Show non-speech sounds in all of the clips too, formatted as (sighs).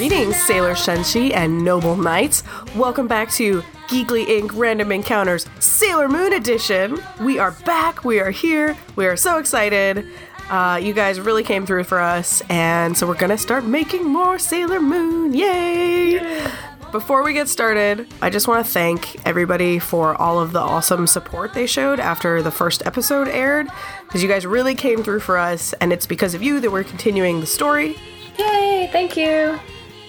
Greetings, Sailor Senshi and Noble Knights. Welcome back to Geekly Inc. Random Encounters Sailor Moon Edition. We are back. We are here. We are so excited. Uh, you guys really came through for us, and so we're gonna start making more Sailor Moon. Yay! Before we get started, I just want to thank everybody for all of the awesome support they showed after the first episode aired, because you guys really came through for us, and it's because of you that we're continuing the story. Yay, thank you.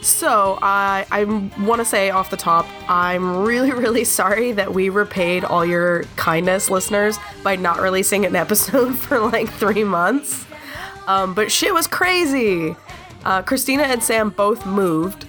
So, I I want to say off the top, I'm really, (laughs) really sorry that we repaid all your kindness, listeners, by not releasing an episode (laughs) for like three months. Um, but shit was crazy. Uh, Christina and Sam both moved,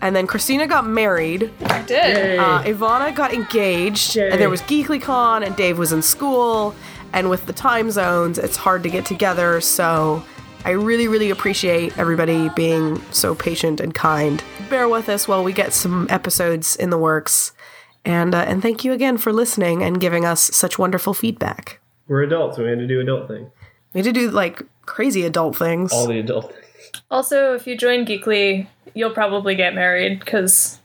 and then Christina got married. I did. Uh, Ivana got engaged, Yay. and there was GeeklyCon, and Dave was in school, and with the time zones, it's hard to get together. So I really, really appreciate everybody being so patient and kind. Bear with us while we get some episodes in the works, and uh, and thank you again for listening and giving us such wonderful feedback. We're adults. We had to do adult things. We had to do like crazy adult things. All the adult things. Also, if you join Geekly, you'll probably get married because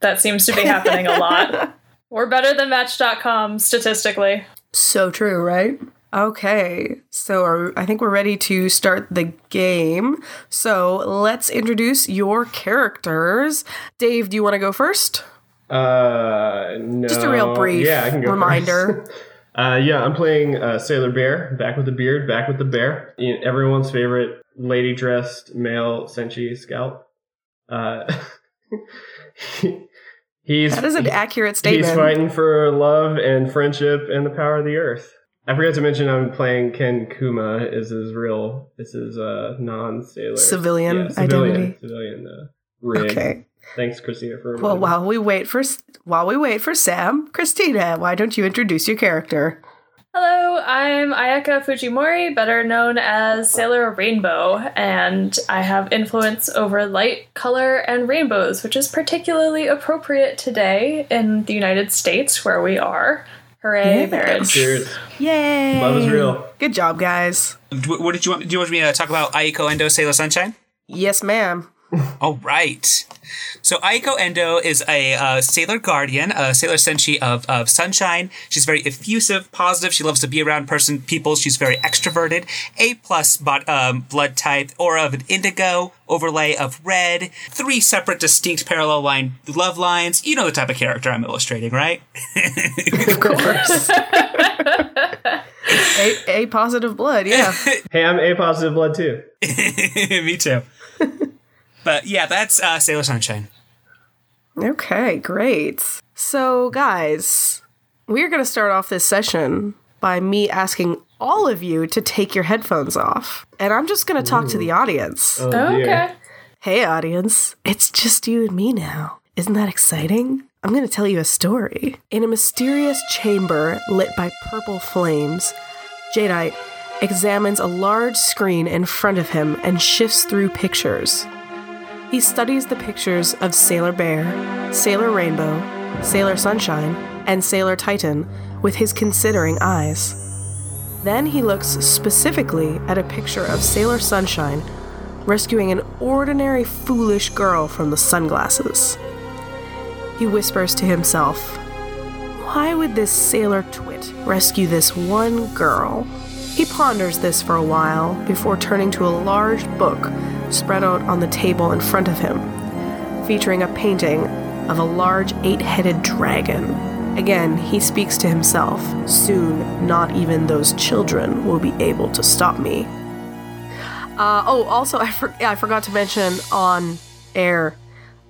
that seems to be happening a lot. (laughs) We're better than Match.com statistically. So true, right? Okay, so are, I think we're ready to start the game. So let's introduce your characters. Dave, do you want to go first? Uh, no. Just a real brief yeah, I can go reminder. (laughs) uh, yeah, I'm playing uh, Sailor Bear, back with the beard, back with the bear. Everyone's favorite lady dressed male Senshi scout. Uh, (laughs) he's That is an accurate statement. he's fighting for love and friendship and the power of the earth. I forgot to mention I'm playing Ken Kuma. Is his real? This is a non-sailor Civilian yeah, civilian, identity? Civilian uh, rig. Okay. Thanks, Christina, for Well, reminding while we wait for while we wait for Sam, Christina, why don't you introduce your character? Hello, I'm Ayaka Fujimori, better known as Sailor Rainbow, and I have influence over light, color, and rainbows, which is particularly appropriate today in the United States where we are. Hooray, Yes. marriage. Cheers. Yay! Love is real. Good job, guys. What did you want? Do you want me to talk about Aiko Endo Sailor Sunshine? Yes, ma'am. All right. So Aiko Endo is a uh, sailor guardian, a sailor senshi of, of sunshine. She's very effusive, positive. She loves to be around person people. She's very extroverted. A plus bot, um, blood type, aura of an indigo, overlay of red. Three separate, distinct parallel line love lines. You know the type of character I'm illustrating, right? (laughs) Of course. a, a positive blood, yeah. (laughs) Hey, I'm A positive blood too. (laughs) Me too. But yeah, that's uh, Sailor Sunshine. Okay, great. So, guys, we're going to start off this session by me asking all of you to take your headphones off. And I'm just going to talk to the audience. Oh, Oh, okay. Hey, audience, it's just you and me now. Isn't that exciting? I'm going to tell you a story. In a mysterious chamber lit by purple flames, Jadeite examines a large screen in front of him and shifts through pictures. He studies the pictures of Sailor Bear, Sailor Rainbow, Sailor Sunshine, and Sailor Titan with his considering eyes. Then he looks specifically at a picture of Sailor Sunshine rescuing an ordinary foolish girl from the sunglasses. He whispers to himself, Why would this sailor twit rescue this one girl? He ponders this for a while before turning to a large book spread out on the table in front of him, featuring a painting of a large eight headed dragon. Again, he speaks to himself. Soon, not even those children will be able to stop me. Uh, oh, also, I, for- I forgot to mention on air.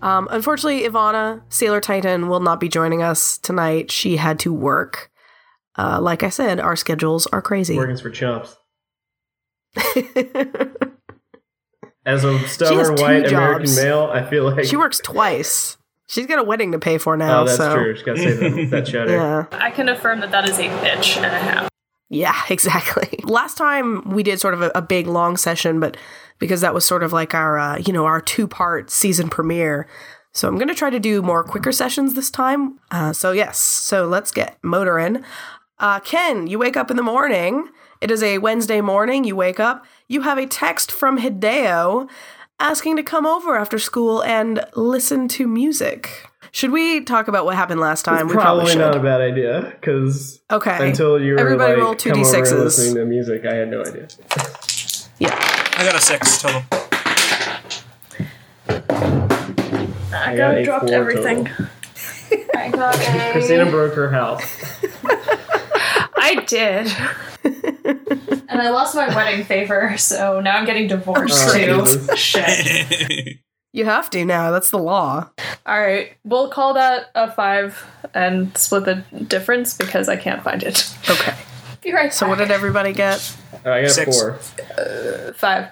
Um, unfortunately, Ivana, Sailor Titan, will not be joining us tonight. She had to work. Uh, like I said, our schedules are crazy. Working's for chumps. (laughs) As a stubborn two white American male, I feel like she works twice. She's got a wedding to pay for now. Oh, that's so. true. She got to save that, that cheddar. (laughs) Yeah. I can affirm that that is a bitch and a half. Yeah, (laughs) exactly. Last time we did sort of a, a big long session, but because that was sort of like our, uh, you know, our two part season premiere. So I'm going to try to do more quicker sessions this time. Uh, so, yes, so let's get motoring. Uh, Ken, you wake up in the morning. It is a Wednesday morning. You wake up. You have a text from Hideo asking to come over after school and listen to music. Should we talk about what happened last time? we Probably should. not a bad idea because Okay. until you were Everybody like roll two come over and d6s. listening to music, I had no idea. Yeah. I got a six total. I, got got dropped everything. total. I got a. (laughs) Christina broke her house. (laughs) I did. (laughs) and I lost my wedding favor, so now I'm getting divorced Oh, too. Jesus. Shit. You have to now. That's the law. All right, we'll call that a five and split the difference because I can't find it. Okay. Be right So what did everybody get? I got Six. four. five?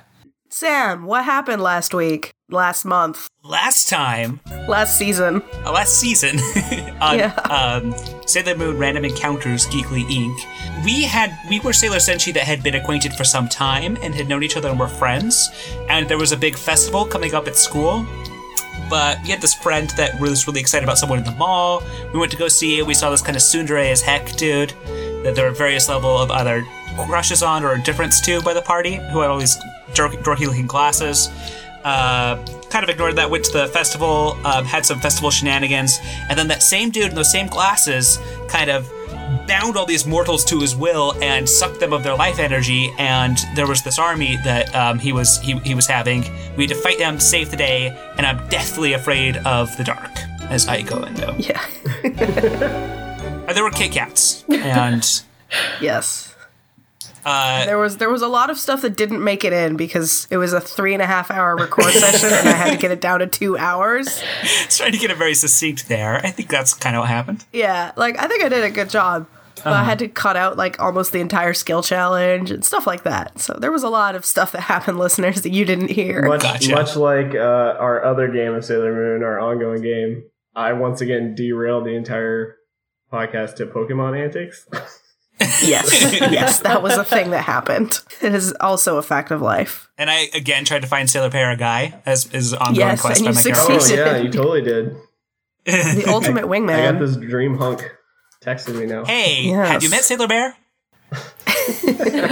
Sam, what happened last week? Last month? Last time, Last season? uh, last season, (laughs) on Yeah. um, Sailor Moon Random Encounters Geekly Inc., we had we were Sailor Senshi that had been acquainted for some time and had known each other and were friends. And there was a big festival coming up at school. But we had this friend that was really excited about someone in the mall. We went to go see it. We saw this kind of tsundere as heck dude that there were various level of either crushes on or indifference to by the party, who had all these dork- dorky looking glasses. Uh, kind of ignored that, went to the festival, um, had some festival shenanigans, and then that same dude in those same glasses kind of bound all these mortals to his will and sucked them of their life energy. And there was this army that um, he was he, he was having. We had to fight them, to save the day, and I'm deathly afraid of the dark as I go in though. Yeah. (laughs) And there were Kit Kats, and Yes. Uh, There was there was a lot of stuff that didn't make it in because it was a three and a half hour record (laughs) session and I had to get it down to two hours. trying to get it very succinct there. I think that's kind of what happened. Yeah, like I think I did a good job. But I had to cut out like almost the entire skill challenge and stuff like that. So there was a lot of stuff that (laughs) happened, listeners, that you didn't hear. Much, Gotcha. much like uh, our other game of Sailor Moon, our ongoing game, I once again derailed the entire podcast to Pokemon antics. (laughs) Yes, (laughs) yes, that was a thing that happened. It is also a fact of life. And I again tried to find Sailor Para guy as is ongoing Yes, quest and by you my succeeded. oh yeah, you totally did. (laughs) The ultimate wingman. I got this dream hunk texting me now. Hey, Yes. have you met Sailor Bear? (laughs)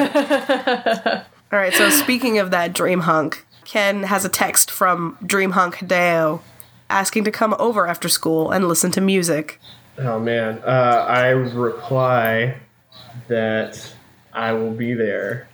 All right, so speaking of that dream hunk, Ken has a text from Dream Hunk Hideo asking to come over after school and listen to music. Oh man, uh, I reply that I will be there.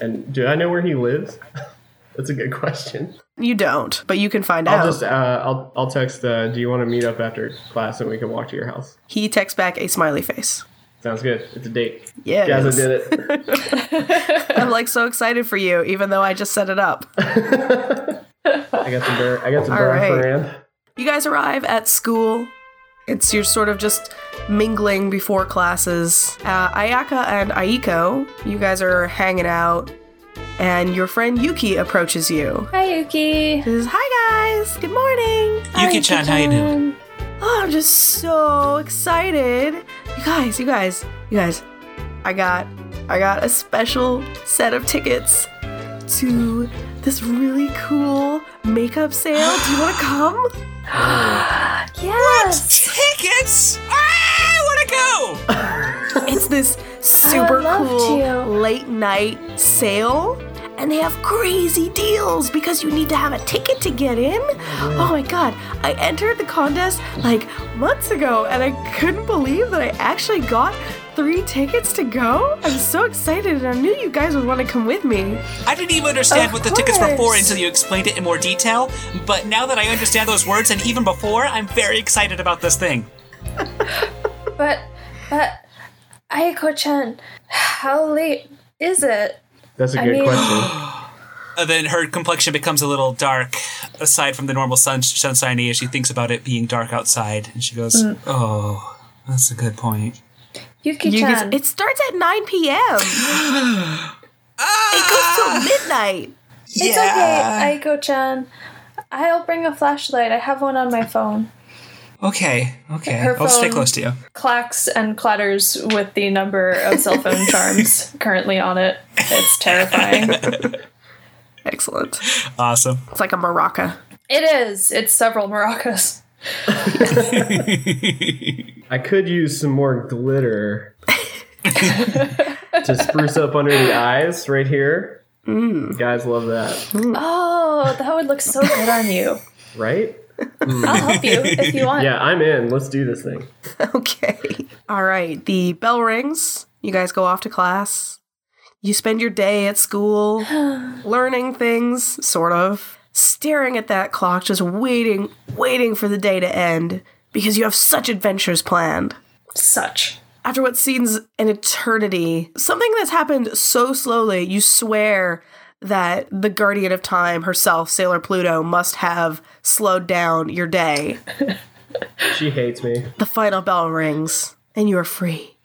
And do I know where he lives? (laughs) That's a good question. You don't, but you can find I'll out. just uh, I'll I'll text. Uh, do you want to meet up after class and we can walk to your house? he texts back a smiley face. Sounds good. It's a date. Yeah, Guys, I did it. (laughs) I'm like so excited for you, even though I just set it up. (laughs) I got some bear. I got some bear right. Ferrand. You guys arrive at school. It's you're sort of just mingling before classes. Uh, Ayaka and Aiko, you guys are hanging out, and your friend Yuki approaches you. Hi, Yuki. Says, "Hi guys, good morning." Yuki-chan, how you doing? Oh, I'm just so excited. You guys, you guys, you guys. I got I got a special set of tickets to this really cool makeup sale. Do you want to come? (gasps) Yes. Tickets! I want to go! (laughs) It's this super cool to. late night sale. And they have crazy deals because you need to have a ticket to get in. Oh my god, I entered the contest like months ago and I couldn't believe that I actually got three tickets to go. I'm so excited and I knew you guys would want to come with me. I didn't even understand Of what the tickets were for until you explained it in more detail. But now that I understand those words, and even before, I'm very excited about this thing. (laughs) But, but, Aiko-chan, how late is it? That's a I good mean- question. (gasps) Uh, then her complexion becomes a little dark, aside from the normal sun sunshiny, as she thinks about it being dark outside, and she goes, Mm. "Oh, that's a good point." You guys, Yuki-chan. it starts at 9 p.m. (gasps) it goes till midnight. It's okay, Aiko-chan. I'll bring a flashlight. I have one on my phone. Okay, okay. Her I'll stay close to you. Clacks and clatters with the number of cell phone (laughs) charms currently on it. It's terrifying. (laughs) Excellent. Awesome. It's like a maraca. It is. It's several maracas. (laughs) I could use some more glitter (laughs) to spruce up under the eyes right here. Mm. Guys love that, Oh, that would look so good on you. right? (laughs) I'll help you if you want. Yeah, I'm in. Let's do this thing. Okay. All right. The bell rings. You guys go off to class. You spend your day at school (sighs) learning things, sort of, staring at that clock, just waiting, waiting for the day to end because you have such adventures planned. Such. After what seems an eternity, something that's happened so slowly, you swear that the guardian of time herself, Sailor Pluto, must have slowed down your day. (laughs) She hates me. The final bell rings, and you are free.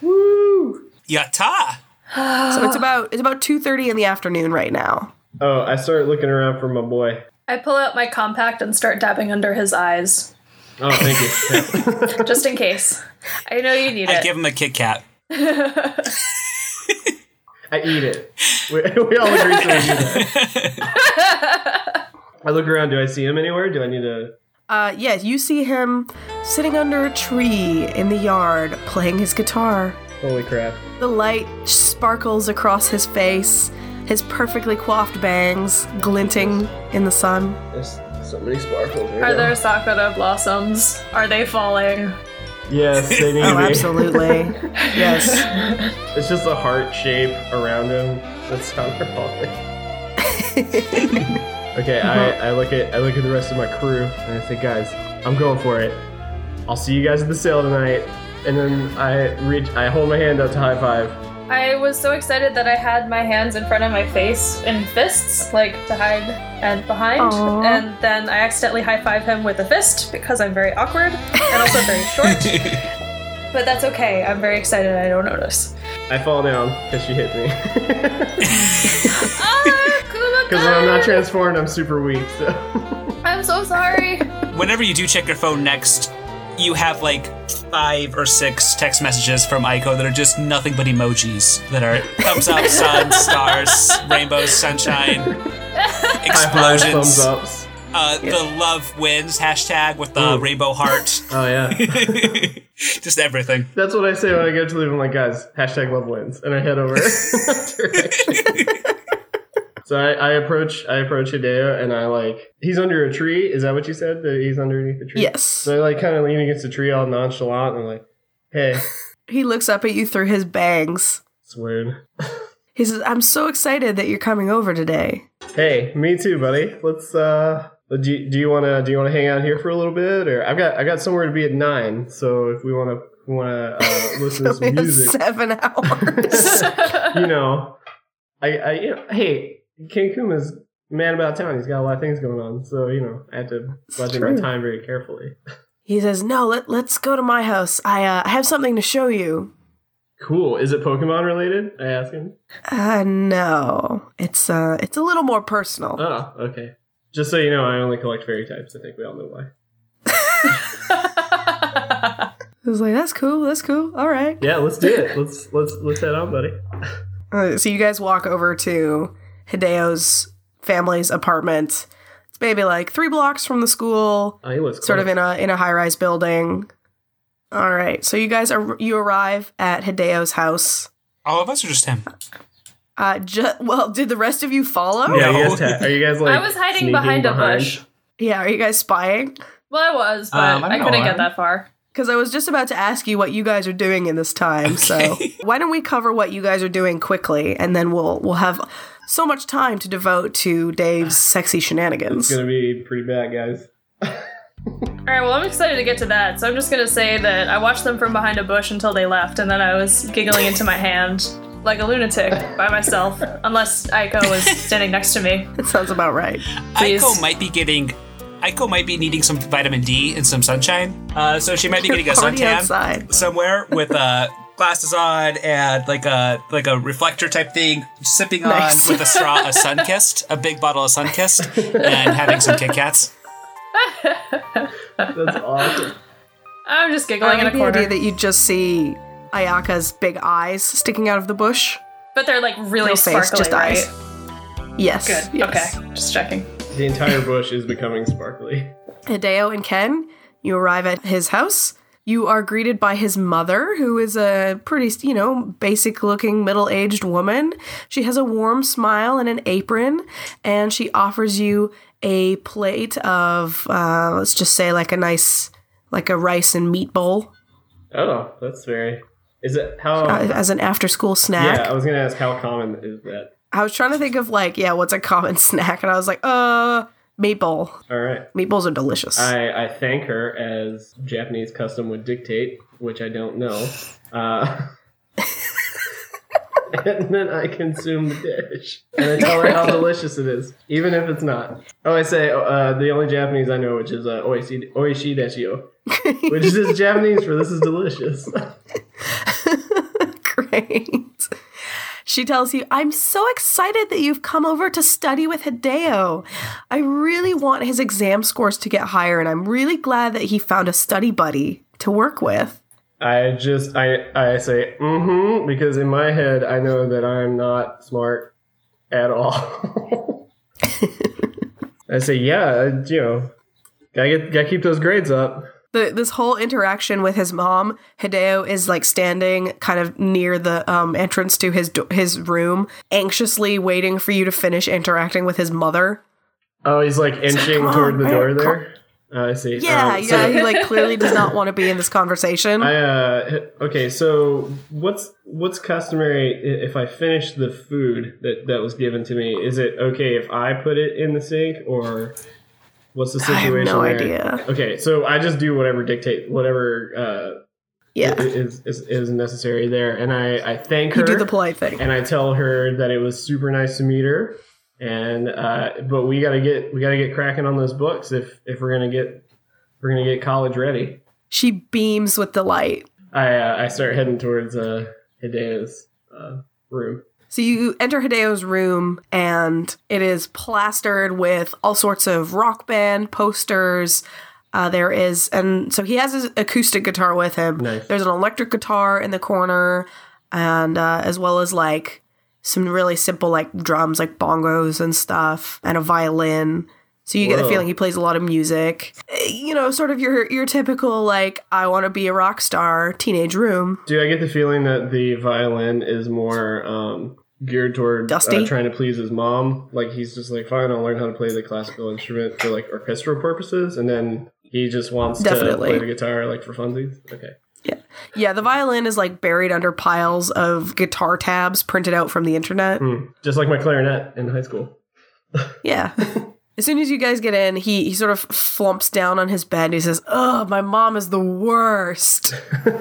Woo! Yatta! So it's about it's about two thirty in the afternoon right now. Oh, I start looking around for my boy. I pull out my compact and start dabbing under his eyes, Oh, thank you. (laughs) (laughs) Just in case. I know you need I it. give him a Kit Kat. (laughs) I eat it. We, we all agree to do that. I look around. Do I see him anywhere? Do I need to? Uh, yes, you see him sitting under a tree in the yard playing his guitar. Holy crap! The light sparkles across his face, his perfectly coiffed bangs glinting in the sun. There's so many sparkles. Right Are there sakura blossoms? Are they falling? Yes, they need (laughs) Oh, me. absolutely. (laughs) yes. It's just a heart shape around him. That's how (laughs) they're falling. okay, I, I look at I look at the rest of my crew and I say, guys, I'm going for it. I'll see you guys at the sale tonight. And then I reach, I hold my hand up to high five. I was so excited that I had my hands in front of my face in fists, like to hide and behind. Aw. And then I accidentally high five him with a fist because I'm very awkward and also very short. (laughs) but that's okay. I'm very excited. I don't notice. I fall down because she hit me. ah, (laughs) Because when I'm not transformed, I'm super weak. So I'm so sorry. Whenever you do check your phone next, you have like five or six text messages from Aiko that are just nothing but emojis that are thumbs up, (laughs) sun, stars, rainbows, sunshine, (laughs) explosions. thumbs ups. Uh, The love wins hashtag with the Ooh. rainbow heart. (laughs) Oh yeah, just everything. that's what I say when I go to leave. I'm like, guys, hashtag love wins, and I head over. So I, I approach, I approach Hideo, and I like, he's under a tree. Is that what you said? That he's underneath the tree. Yes. So I like kind of lean against the tree, all nonchalant, and I'm like, hey, (laughs) He looks up at you through his bangs. It's weird. (laughs) He says, I'm so excited that you're coming over today. Hey, me too, buddy. Let's uh. Do you, do you want to do you want to hang out here for a little bit, or I've got I got somewhere to be at nine. So if we want to want to uh, (laughs) listen to some music, seven hours. you know, I, I you know, hey, King Kuma's man about town. He's got a lot of things going on, so you know, I have to budget my time very carefully. he says, No, let, let's go to my house. I, uh, I have something to show you. Cool. Is it Pokemon related? I ask him. Uh, no. It's, uh, it's a little more personal. Oh, okay. Just so you know, I only collect fairy types. I think we all know why. (laughs) I was like, That's cool. That's cool. All right. Yeah, let's do it. Let's let's let's head on, buddy. (laughs) Uh, so you guys walk over to Hideo's family's apartment. It's maybe like three blocks from the school, Oh, he looks sort of in a in a high rise building. All right, so you guys are you arrive at Hideo's house. All of us or just him? Uh, ju- well, did the rest of you follow? Yeah, No. guys ta- are you guys like? I was hiding sneaking behind a bush. Yeah, are you guys spying? Well, I was, but Um, I'm I couldn't get that far. Because I was just about to ask you what you guys are doing in this time. So why don't we cover what you guys are doing quickly, and then we'll we'll have so much time to devote to Dave's (sighs) sexy shenanigans. It's gonna be pretty bad, guys. All right, well, I'm excited to get to that. So I'm just gonna say that I watched them from behind a bush until they left, and then I was giggling into my hand like a lunatic by myself, (laughs) unless Aiko was standing next to me. That sounds about right. Please. Aiko might be getting. Aiko might be needing some vitamin D and some sunshine. Uh, so she might be getting a Party suntan outside. somewhere with uh, glasses on and like a like a reflector type thing, sipping Nice. on with a straw a sun kissed, a big bottle of sun kissed, and having some Kit Kats. That's awesome. I'm just I giggling in a like the idea that you just see Ayaka's big eyes sticking out of the bush. but they're like really No face, sparkly, just right? eyes. Yes. Good. yes. Okay. Just checking. The entire bush is becoming sparkly. Hideo and Ken, you arrive at his house. You are greeted by his mother, who is a pretty, you know, basic looking middle aged woman. She has a warm smile and an apron, and she offers you a plate of, uh, let's just say, like a nice, like a rice and meat bowl Oh, that's very. Is it how? uh, as an after school snack. yeah, I was gonna ask how common is that? I was trying to think of, like, yeah, what's a common (laughs) snack? And I was like, uh, bowl. All right. Meatballs are delicious. I, I thank her as Japanese custom would dictate, which I don't know. Uh, (laughs) and then I consume the dish. And I tell her how delicious it is, even if it's not. Oh, I say uh, the only Japanese I know, which is uh, oishi, oishi deshio, (laughs) which is Japanese for this is delicious. (laughs) Great. She tells you, I'm so excited that you've come over to study with Hideo. I really want his exam scores to get higher, and I'm really glad that he found a study buddy to work with. I just I I say mm-hmm because in my head I know that I'm not smart at all. (laughs) I say yeah, you know, gotta get gotta keep those grades up. The, this whole interaction with his mom, Hideo is like standing kind of near the um, entrance to his do- his room, anxiously waiting for you to finish interacting with his mother. Oh, he's like inching "Come toward on, the door there. Uh, I see. Yeah, Um, so yeah, he like clearly does not want to be in this conversation. I uh okay, so what's what's customary if I finish the food that that was given to me? Is it okay if I put it in the sink or what's the situation? I have no there? idea. Okay, so I just do whatever dictate whatever uh yeah, is, is is necessary there, and I I thank her you do the polite thing. and I tell her that it was super nice to meet her, and uh, but we gotta get we gotta get cracking on those books if if we're gonna get we're gonna get college ready. She beams with delight. I uh, I start heading towards uh, Hideo's uh, room. So you enter Hideo's room, and it is plastered with all sorts of rock band posters. Uh, there is, and so he has his acoustic guitar with him. Nice. There's an electric guitar in the corner, and uh, as well as like some really simple like drums, like bongos and stuff, and a violin. So you get the feeling he plays a lot of music. Eh, You know, sort of your your typical like I want to be a rock star teenage room. Do I get the feeling that the violin is more um, geared toward Dusty? Uh, trying to please his mom? Like he's just like, fine, I'll learn how to play the classical instrument for like orchestral purposes, and then he just wants Definitely. to play the guitar like for funsies. Okay. Yeah, Yeah, the violin is like buried under piles of guitar tabs printed out from the internet. Hmm. Just like my clarinet in high school. (laughs) Yeah. as soon as you guys get in, he, he sort of flumps down on his bed and he says, Oh, my mom is the worst.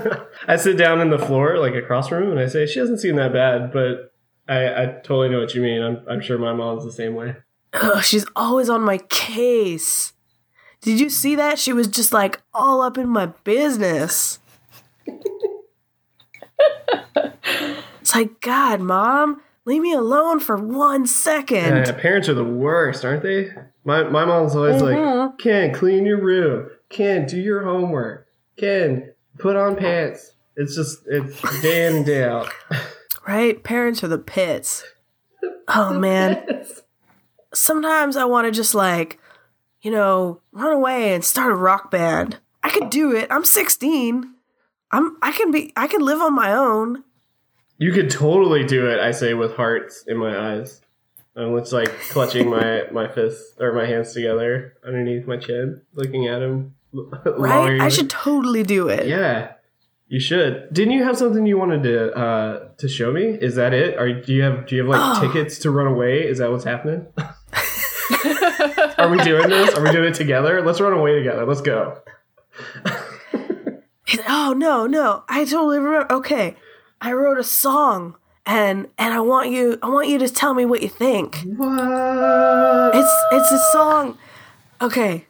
(laughs) I sit down in the floor, like across from him, and I say, "She doesn't seem that bad, but I, I totally know what you mean. I'm, I'm sure my mom's the same way." Ugh, she's always on my case. Did you see that? She was just like all up in my business. (laughs) it's like, God, mom, leave me alone for one second. Yeah, parents are the worst, aren't they? My my mom's always like, mm-hmm. "Ken, clean your room. Ken, do your homework. Ken, put on pants." It's just it's day in and day out. (laughs) Right? Parents are the pits. Oh man. (laughs) Sometimes I want to just like, you know, run away and start a rock band. I could do it. I'm 16. I'm I can be I can live on my own. You could totally do it. I say with hearts in my eyes. I'm just like clutching my (laughs) my fists or my hands together underneath my chin, looking at him. (laughs) Right? I should totally do it. Yeah, you should. Didn't you have something you wanted to uh, to show me? Is that it? Or do you have do you have like Oh. tickets to run away? Is that what's happening? Are we doing this? Are we doing it together? Let's run away together. Let's go. (laughs) Oh no, no. I totally remember. Okay. I wrote a song and and I want you I want you to tell me what you think. What? It's it's a song. Okay.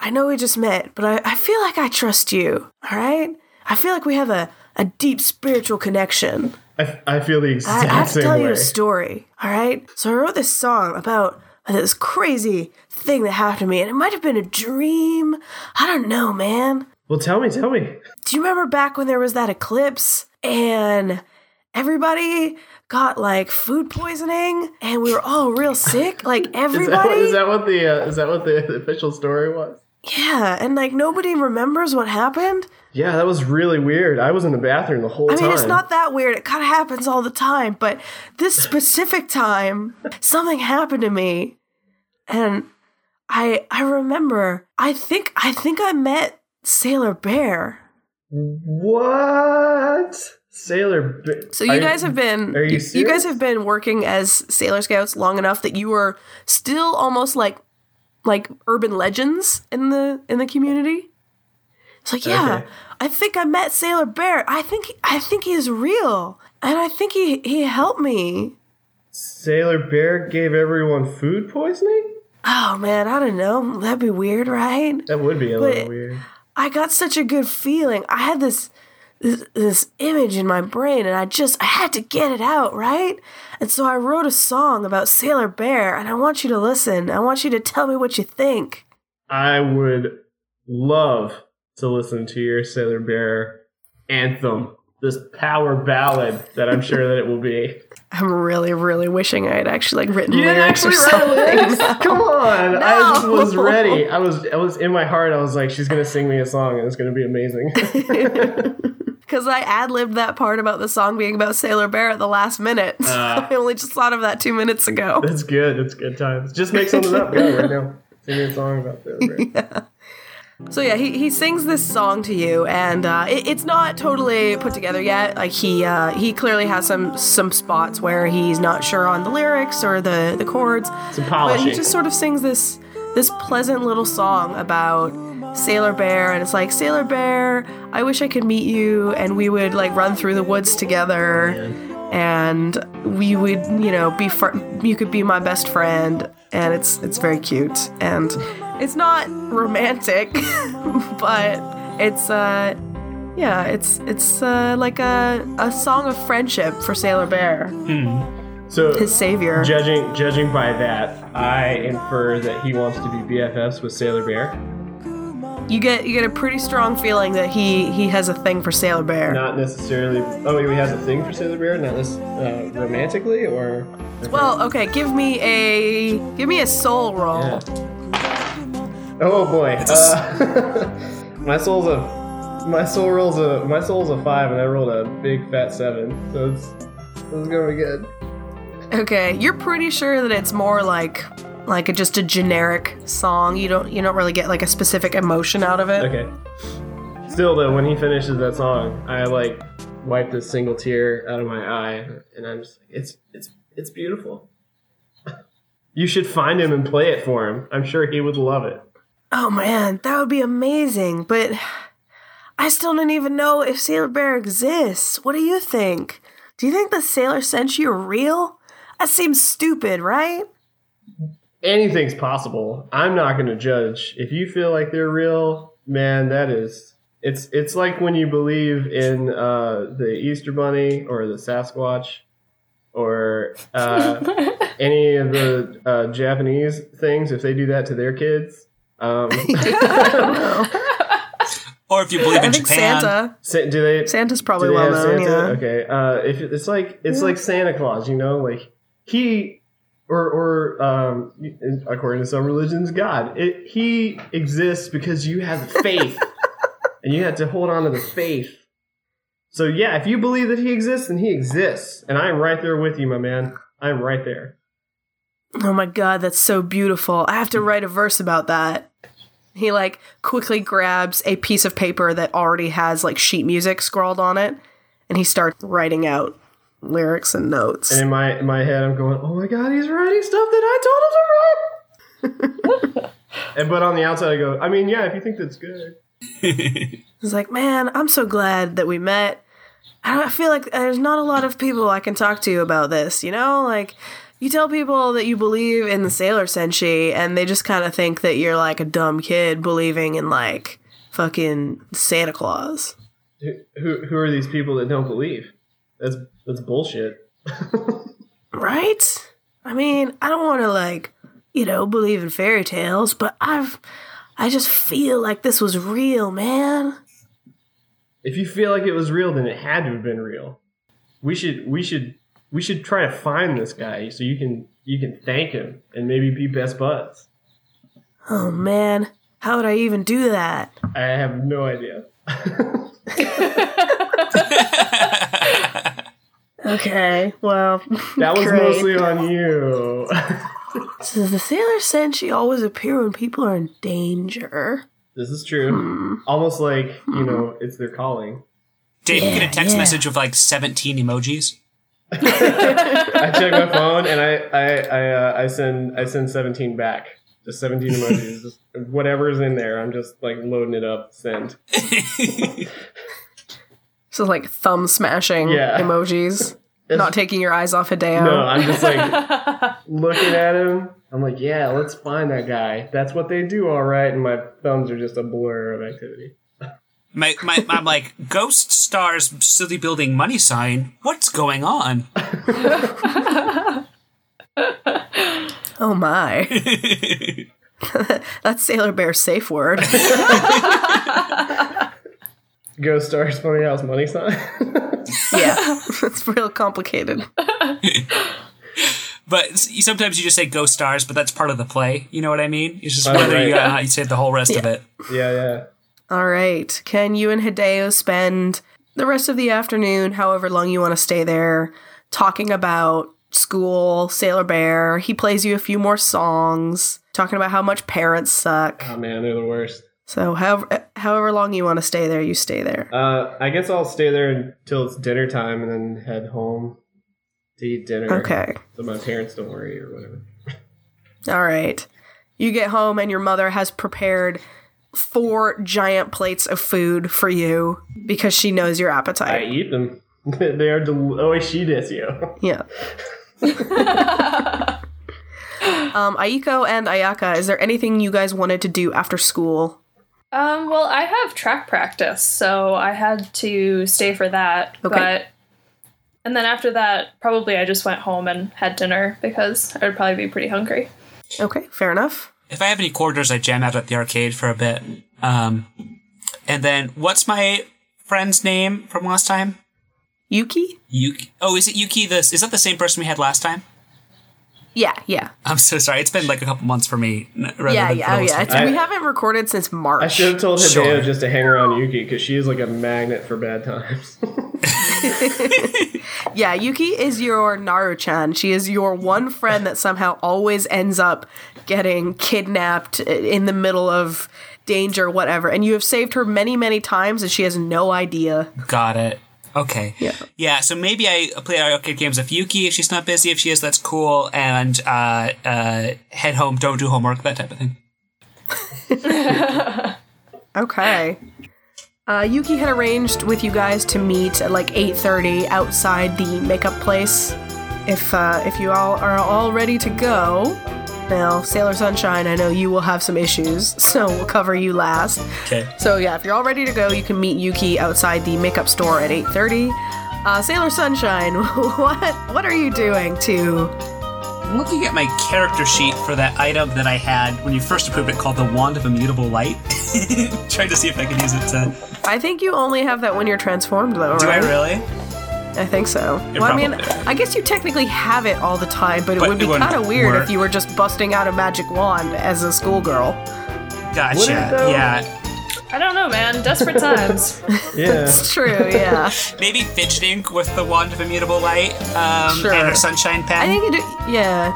I know we just met, but I, I feel like I trust you. All right? I feel like we have a, a deep spiritual connection. I, I feel the exact I have to tell way. you a story. All right? So I wrote this song about this crazy thing that happened to me, and it might have been a dream. I don't know, man. Well, tell me, tell me. Do you remember back when there was that eclipse and everybody got like food poisoning and we were all real sick. Like (laughs) Is that, everybody. is that what the uh, is that what the (laughs) official story was? Yeah, and like nobody remembers what happened. Yeah, that was really weird. I was in the bathroom the whole time. I time. mean, it's not that weird. It kind of happens all the time, but this specific time, something happened to me, and I I remember. I think I think I met Sailor Bear. What? Sailor. So you Are guys have been are you you guys have been working as Sailor Scouts long enough that you were still almost like like urban legends in the in the community. It's like, yeah, Okay. I think I met Sailor Bear. I think I think he's real. And I think he he helped me. Sailor Bear gave everyone food poisoning. Oh man, I don't know. That'd be weird, right? That would be a But- little weird. I got such a good feeling. I had this, this this image in my brain, and I just I had to get it out, right? And so I wrote a song about Sailor Bear, and I want you to listen. I want you to tell me what you think. I would love to listen to your Sailor Bear anthem, this power ballad that I'm sure that it will be. (laughs) I'm really, really wishing I had actually like written You didn't lyrics actually or write something. lyrics. (laughs) Come on, I just was ready. I was, I was in my heart. I was like, she's gonna sing me a song, and it's gonna be amazing. (laughs) Because I ad libbed that part about the song being about Sailor Bear at the last minute. (laughs) Ah. I only just thought of that two minutes ago. That's good. That's good times. Just make something up. (laughs) Go right now. Sing a song about Sailor Bear. (laughs) So yeah, he, he sings this song to you, and uh, it, it's not totally put together yet. Like he uh, he clearly has some some spots where he's not sure on the lyrics or the the chords, Some polishing. but he just sort of sings this this pleasant little song about Sailor Bear, and it's like Sailor Bear, I wish I could meet you, and we would like run through the woods together, and we would you know be fr- you could be my best friend, and it's it's very cute, and it's not romantic, (laughs) but it's uh yeah it's it's uh, like a a song of friendship for Sailor Bear, so his savior. judging judging by that, I infer that he wants to be BFFs with Sailor Bear. You get you get a pretty strong feeling that he he has a thing for Sailor Bear. Not necessarily. Oh, he has a thing for Sailor Bear, not this uh, romantically, or. Well, okay, give me a give me a soul roll. Yeah. Oh boy. It's a s- Uh, (laughs) my soul's a. My soul rolls a my soul's a five and I rolled a big fat seven, so it's it's gonna be good. Okay, you're pretty sure that it's more like like a, just a generic song. You don't you don't really get like a specific emotion out of it. Okay. Still though, when he finishes that song, I like wipe a single tear out of my eye, and I'm just like, it's it's it's beautiful. (laughs) you should find him and play it for him. I'm sure he would love it. Oh man, that would be amazing. But I still don't even know if Sailor Bear exists. What do you think? Do you think the Sailor Senshi are real? That seems stupid, right? Anything's possible. I'm not going to judge. If you feel like they're real, man, that is. It's it's like when you believe in uh, the Easter Bunny or the Sasquatch or uh, (laughs) any of the uh, Japanese things. If they do that to their kids, um, (laughs) I don't know. Or if you believe I in think Japan. Santa. Sa- do they? Santa's probably well known, Santa? yeah. Okay. Uh, if it's like it's like Santa Claus, you know, like he or or um, according to some religions, God. It, he exists because you have faith, (laughs) and you have to hold on to the faith. So yeah, if you believe that he exists, then he exists, and I'm right there with you, my man. I'm right there. Oh my god, that's so beautiful. I have to write a verse about that. He like quickly grabs a piece of paper that already has like sheet music scrawled on it and he starts writing out lyrics and notes. And in my in my head, I'm going, "Oh my God, he's writing stuff that I told him to write." (laughs) and but on the outside, I go, "I mean, yeah, if you think that's good." (laughs) He's like, "Man, I'm so glad that we met. I don't I feel like there's not a lot of people I can talk to about this, you know? Like you tell people that you believe in the Sailor Senshi and they just kind of think that you're like a dumb kid believing in like fucking Santa Claus." Who, who who are these people that don't believe? That's that's bullshit. Right? I mean, I don't want to like, you know, believe in fairy tales, but I've I just feel like this was real, man. If you feel like it was real, then it had to have been real. we should we should we should try to find this guy so you can you can thank him and maybe be best buds. Oh man, how would I even do that? I have no idea. (laughs) (laughs) Okay, well, (laughs) That was great. mostly on you. (laughs) So the sailor said she always appear when people are in danger. this is true. Almost like, you know, it's their calling. Dave, you get a text yeah. message with like 17 emojis. I check my phone and I I I, uh, I send I send 17 back. Just 17 emojis. (laughs) Just whatever's in there, I'm just like loading it up, send. So like thumb smashing Yeah. emojis, not taking your eyes off Hideo. No, I'm just like (laughs) looking at him. I'm like, yeah, let's find that guy. That's what they do, all right. And my thumbs are just a blur of activity. My, my, I'm like, (laughs) Ghost Stars City Building money sign. What's going on? (laughs) Oh my. That's Sailor Bear's safe word. Ghost Stars Funny House Money Sign. (laughs) yeah, (laughs) it's real complicated. (laughs) But sometimes you just say Ghost Stars, but that's part of the play. You know what I mean? It's just Oh, whether right. you, uh, you say the whole rest of it. yeah, yeah. All right. Can you and Hideo spend the rest of the afternoon, however long you want to stay there, talking about school, Sailor Bear? He plays you a few more songs, talking about how much parents suck. Oh man, they're the worst. So, however, however long you want to stay there, you stay there. Uh, I guess I'll stay there until it's dinner time and then head home to eat dinner. Okay. So my parents don't worry or whatever. (laughs) All right. You get home and your mother has prepared four giant plates of food for you because she knows your appetite. I eat them. (laughs) they are del- oishi desu yo. Yeah. (laughs) um, Aiko and Ayaka, is there anything you guys wanted to do after school? Um, well, I have track practice, so I had to stay for that. Okay. But and then after that, probably I just went home and had dinner because I would probably be pretty hungry. Okay, fair enough. If I have any quarters, I jam out at the arcade for a bit. Um, and then, what's my friend's name from last time? Yuki? Yuki. Oh, is it Yuki? This is that the same person we had last time? Yeah, yeah. I'm so sorry. It's been like a couple months for me. rather Yeah, than yeah, oh, yeah. It's, I- we haven't recorded since March. I should have told Hideo Sure. just to hang around Yuki because she is like a magnet for bad times. (laughs) (laughs) Yeah, Yuki is your Naru-chan. She is your one friend that somehow always ends up getting kidnapped in the middle of danger, whatever. And you have saved her many, many times, and she has no idea. Got it. Okay. Yeah. Yeah. So maybe I play arcade games with Yuki if she's not busy. If she is, that's cool. And uh, uh, head home. Don't do homework. That type of thing. (laughs) Okay. Uh, Yuki had arranged with you guys to meet at like 8:30 outside the makeup place. If uh, if you all are all ready to go, now Sailor Sunshine, I know you will have some issues, (laughs) so we'll cover you last. Okay. So yeah, if you're all ready to go, you can meet Yuki outside the makeup store at 8:30. Uh, Sailor Sunshine, (laughs) what what are you doing to? I'm looking at my character sheet for that item that I had when you first approved it called the Wand of Immutable Light. (laughs) Trying to see if I can use it to. I think you only have that when you're transformed, though, Do I right? really? I think so. It well, I mean, probably- I guess you technically have it all the time, but it But would be kind of weird work. if you were just busting out a magic wand as a schoolgirl. Gotcha. Would it, though? yeah. I don't know, man. Desperate times. (laughs) yeah. It's true, yeah. Maybe fidgeting with the Wand of Immutable Light um, Sure. and a Sunshine Pen. I think you do. Yeah,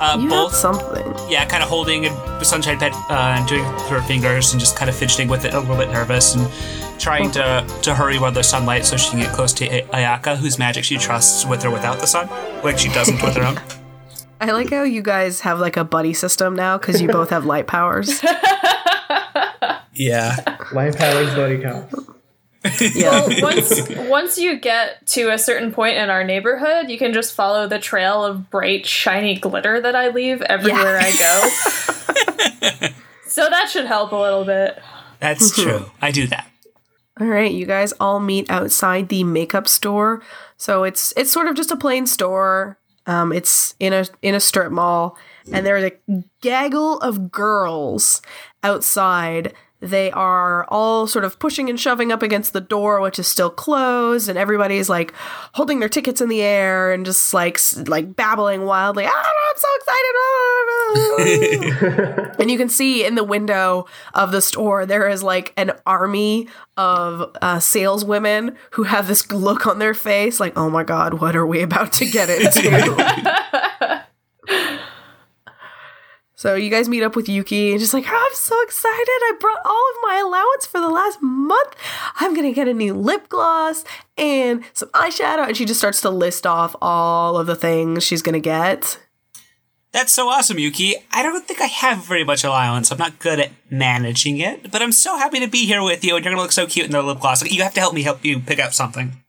uh, you both. have something. yeah, kind of holding a Sunshine Pen uh, and doing it through her fingers and just kind of fidgeting with it, a little bit nervous and trying to to hurry while there's sunlight so she can get close to Ayaka, whose magic she trusts with or without the sun, like she doesn't with her own. (laughs) I like how you guys have like a buddy system now because you both have light powers. (laughs) Yeah. light powers buddy cop. (laughs) Yeah. well, once once you get to a certain point in our neighborhood, you can just follow the trail of bright, shiny glitter that I leave everywhere I go. so that should help a little bit. That's true. I do that. All right, you guys all meet outside the makeup store. So it's it's sort of just a plain store. Um, it's in a in a strip mall, and there's a gaggle of girls outside they are all sort of pushing and shoving up against the door, which is still closed, and everybody's like holding their tickets in the air and just like like babbling wildly. Ah, I'm so excited! (laughs) and you can see in the window of the store there is like an army of uh, saleswomen who have this look on their face, like, "Oh my god, what are we about to get into?" (laughs) So you guys meet up with Yuki and just like, oh, I'm so excited. I brought all of my allowance for the last month. I'm going to get a new lip gloss and some eyeshadow. And she just starts to list off all of the things she's going to get. That's so awesome, Yuki. I don't think I have very much allowance. I'm not good at managing it, but I'm so happy to be here with you, and you're gonna look so cute in the lip gloss. You have to help me help you pick out something.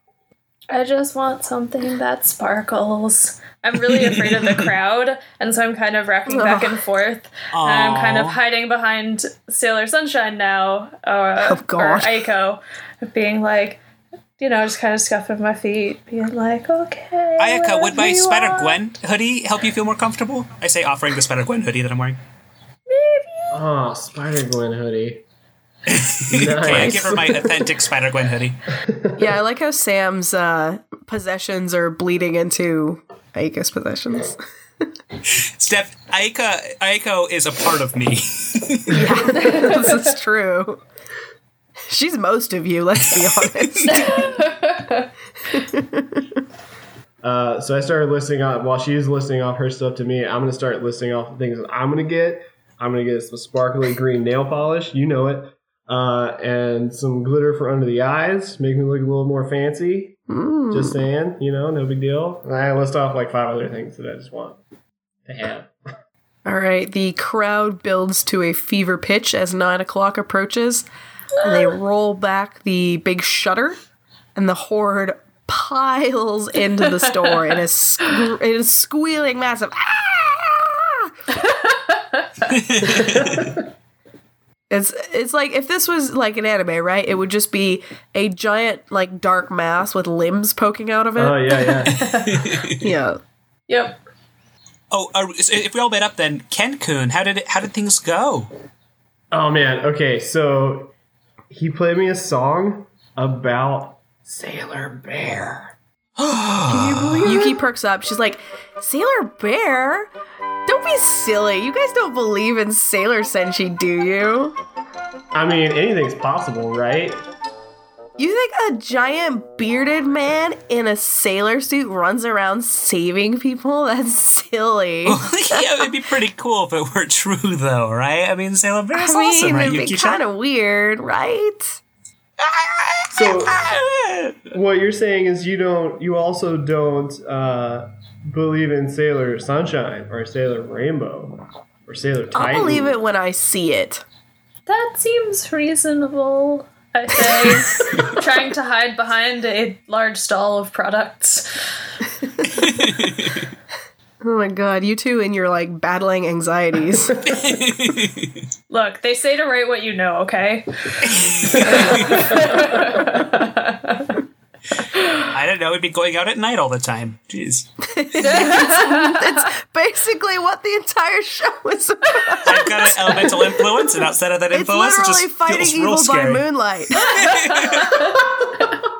I just want something that sparkles. I'm really afraid of the (laughs) crowd, and so I'm kind of rocking back and forth. And I'm kind of hiding behind Sailor Sunshine now, or, Oh, God. or Aiko, being like, you know, just kind of scuffing my feet, being like, okay. Ayaka, would my Spider. Gwen hoodie help you feel more comfortable? I say offering the Spider Gwen hoodie that I'm wearing. Maybe. Oh, Spider Gwen hoodie. (laughs) Can I give her my authentic Spider Gwen hoodie? (laughs) Yeah, I like how Sam's uh, possessions are bleeding into Aika's possessions. (laughs) Steph, Aika, Aiko is a part of me. (laughs) this is true. She's most of you, let's be honest. (laughs) Uh, so I started listing off while she's listing off her stuff to me. I'm gonna start listing off the things that I'm gonna get. I'm gonna get some sparkly green nail polish, you know it, uh, and some glitter for under the eyes, make me look a little more fancy. Mm. Just saying, you know, no big deal. And I list off like five other things that I just want to have. All right, the crowd builds to a fever pitch as nine o'clock approaches, and they roll back the big shutter, and the horde piles into the store in a, sque- in a squealing massive. "Ah!" (laughs) (laughs) it's it's like if this was like an anime, right? It would just be a giant like dark mass with limbs poking out of it. Oh yeah, yeah. (laughs) yeah. Yep. oh, are, if we all met up, then Ken Kun, how did it, how did things go? oh man. Okay, so he played me a song about Sailor Bear. (gasps) Yuki perks up. She's like, Sailor Bear? Don't be silly. You guys don't believe in Sailor Senshi, do you? I mean, anything's possible, right? You think a giant bearded man in a sailor suit runs around saving people? (laughs) That's silly. (laughs) yeah, it'd be pretty cool if it were true, though, right? I mean, Sailor Bear is I mean, awesome, right, it'd be Yuki-chan? kind of weird, right? So what you're saying is you don't, you also don't uh, believe in Sailor Sunshine or Sailor Rainbow or Sailor Titan. I'll believe it when I see it. That seems reasonable, I say, (laughs) trying to hide behind a large stall of products. (laughs) Oh my god, you two and your like battling anxieties. (laughs) Look, they say to write what you know, okay? I don't know. We'd be going out at night all the time. Jeez. it's basically what the entire show is about. I've got an elemental influence, and outside of that It's influence, it literally just fighting feels real evil by scary. moonlight. (laughs)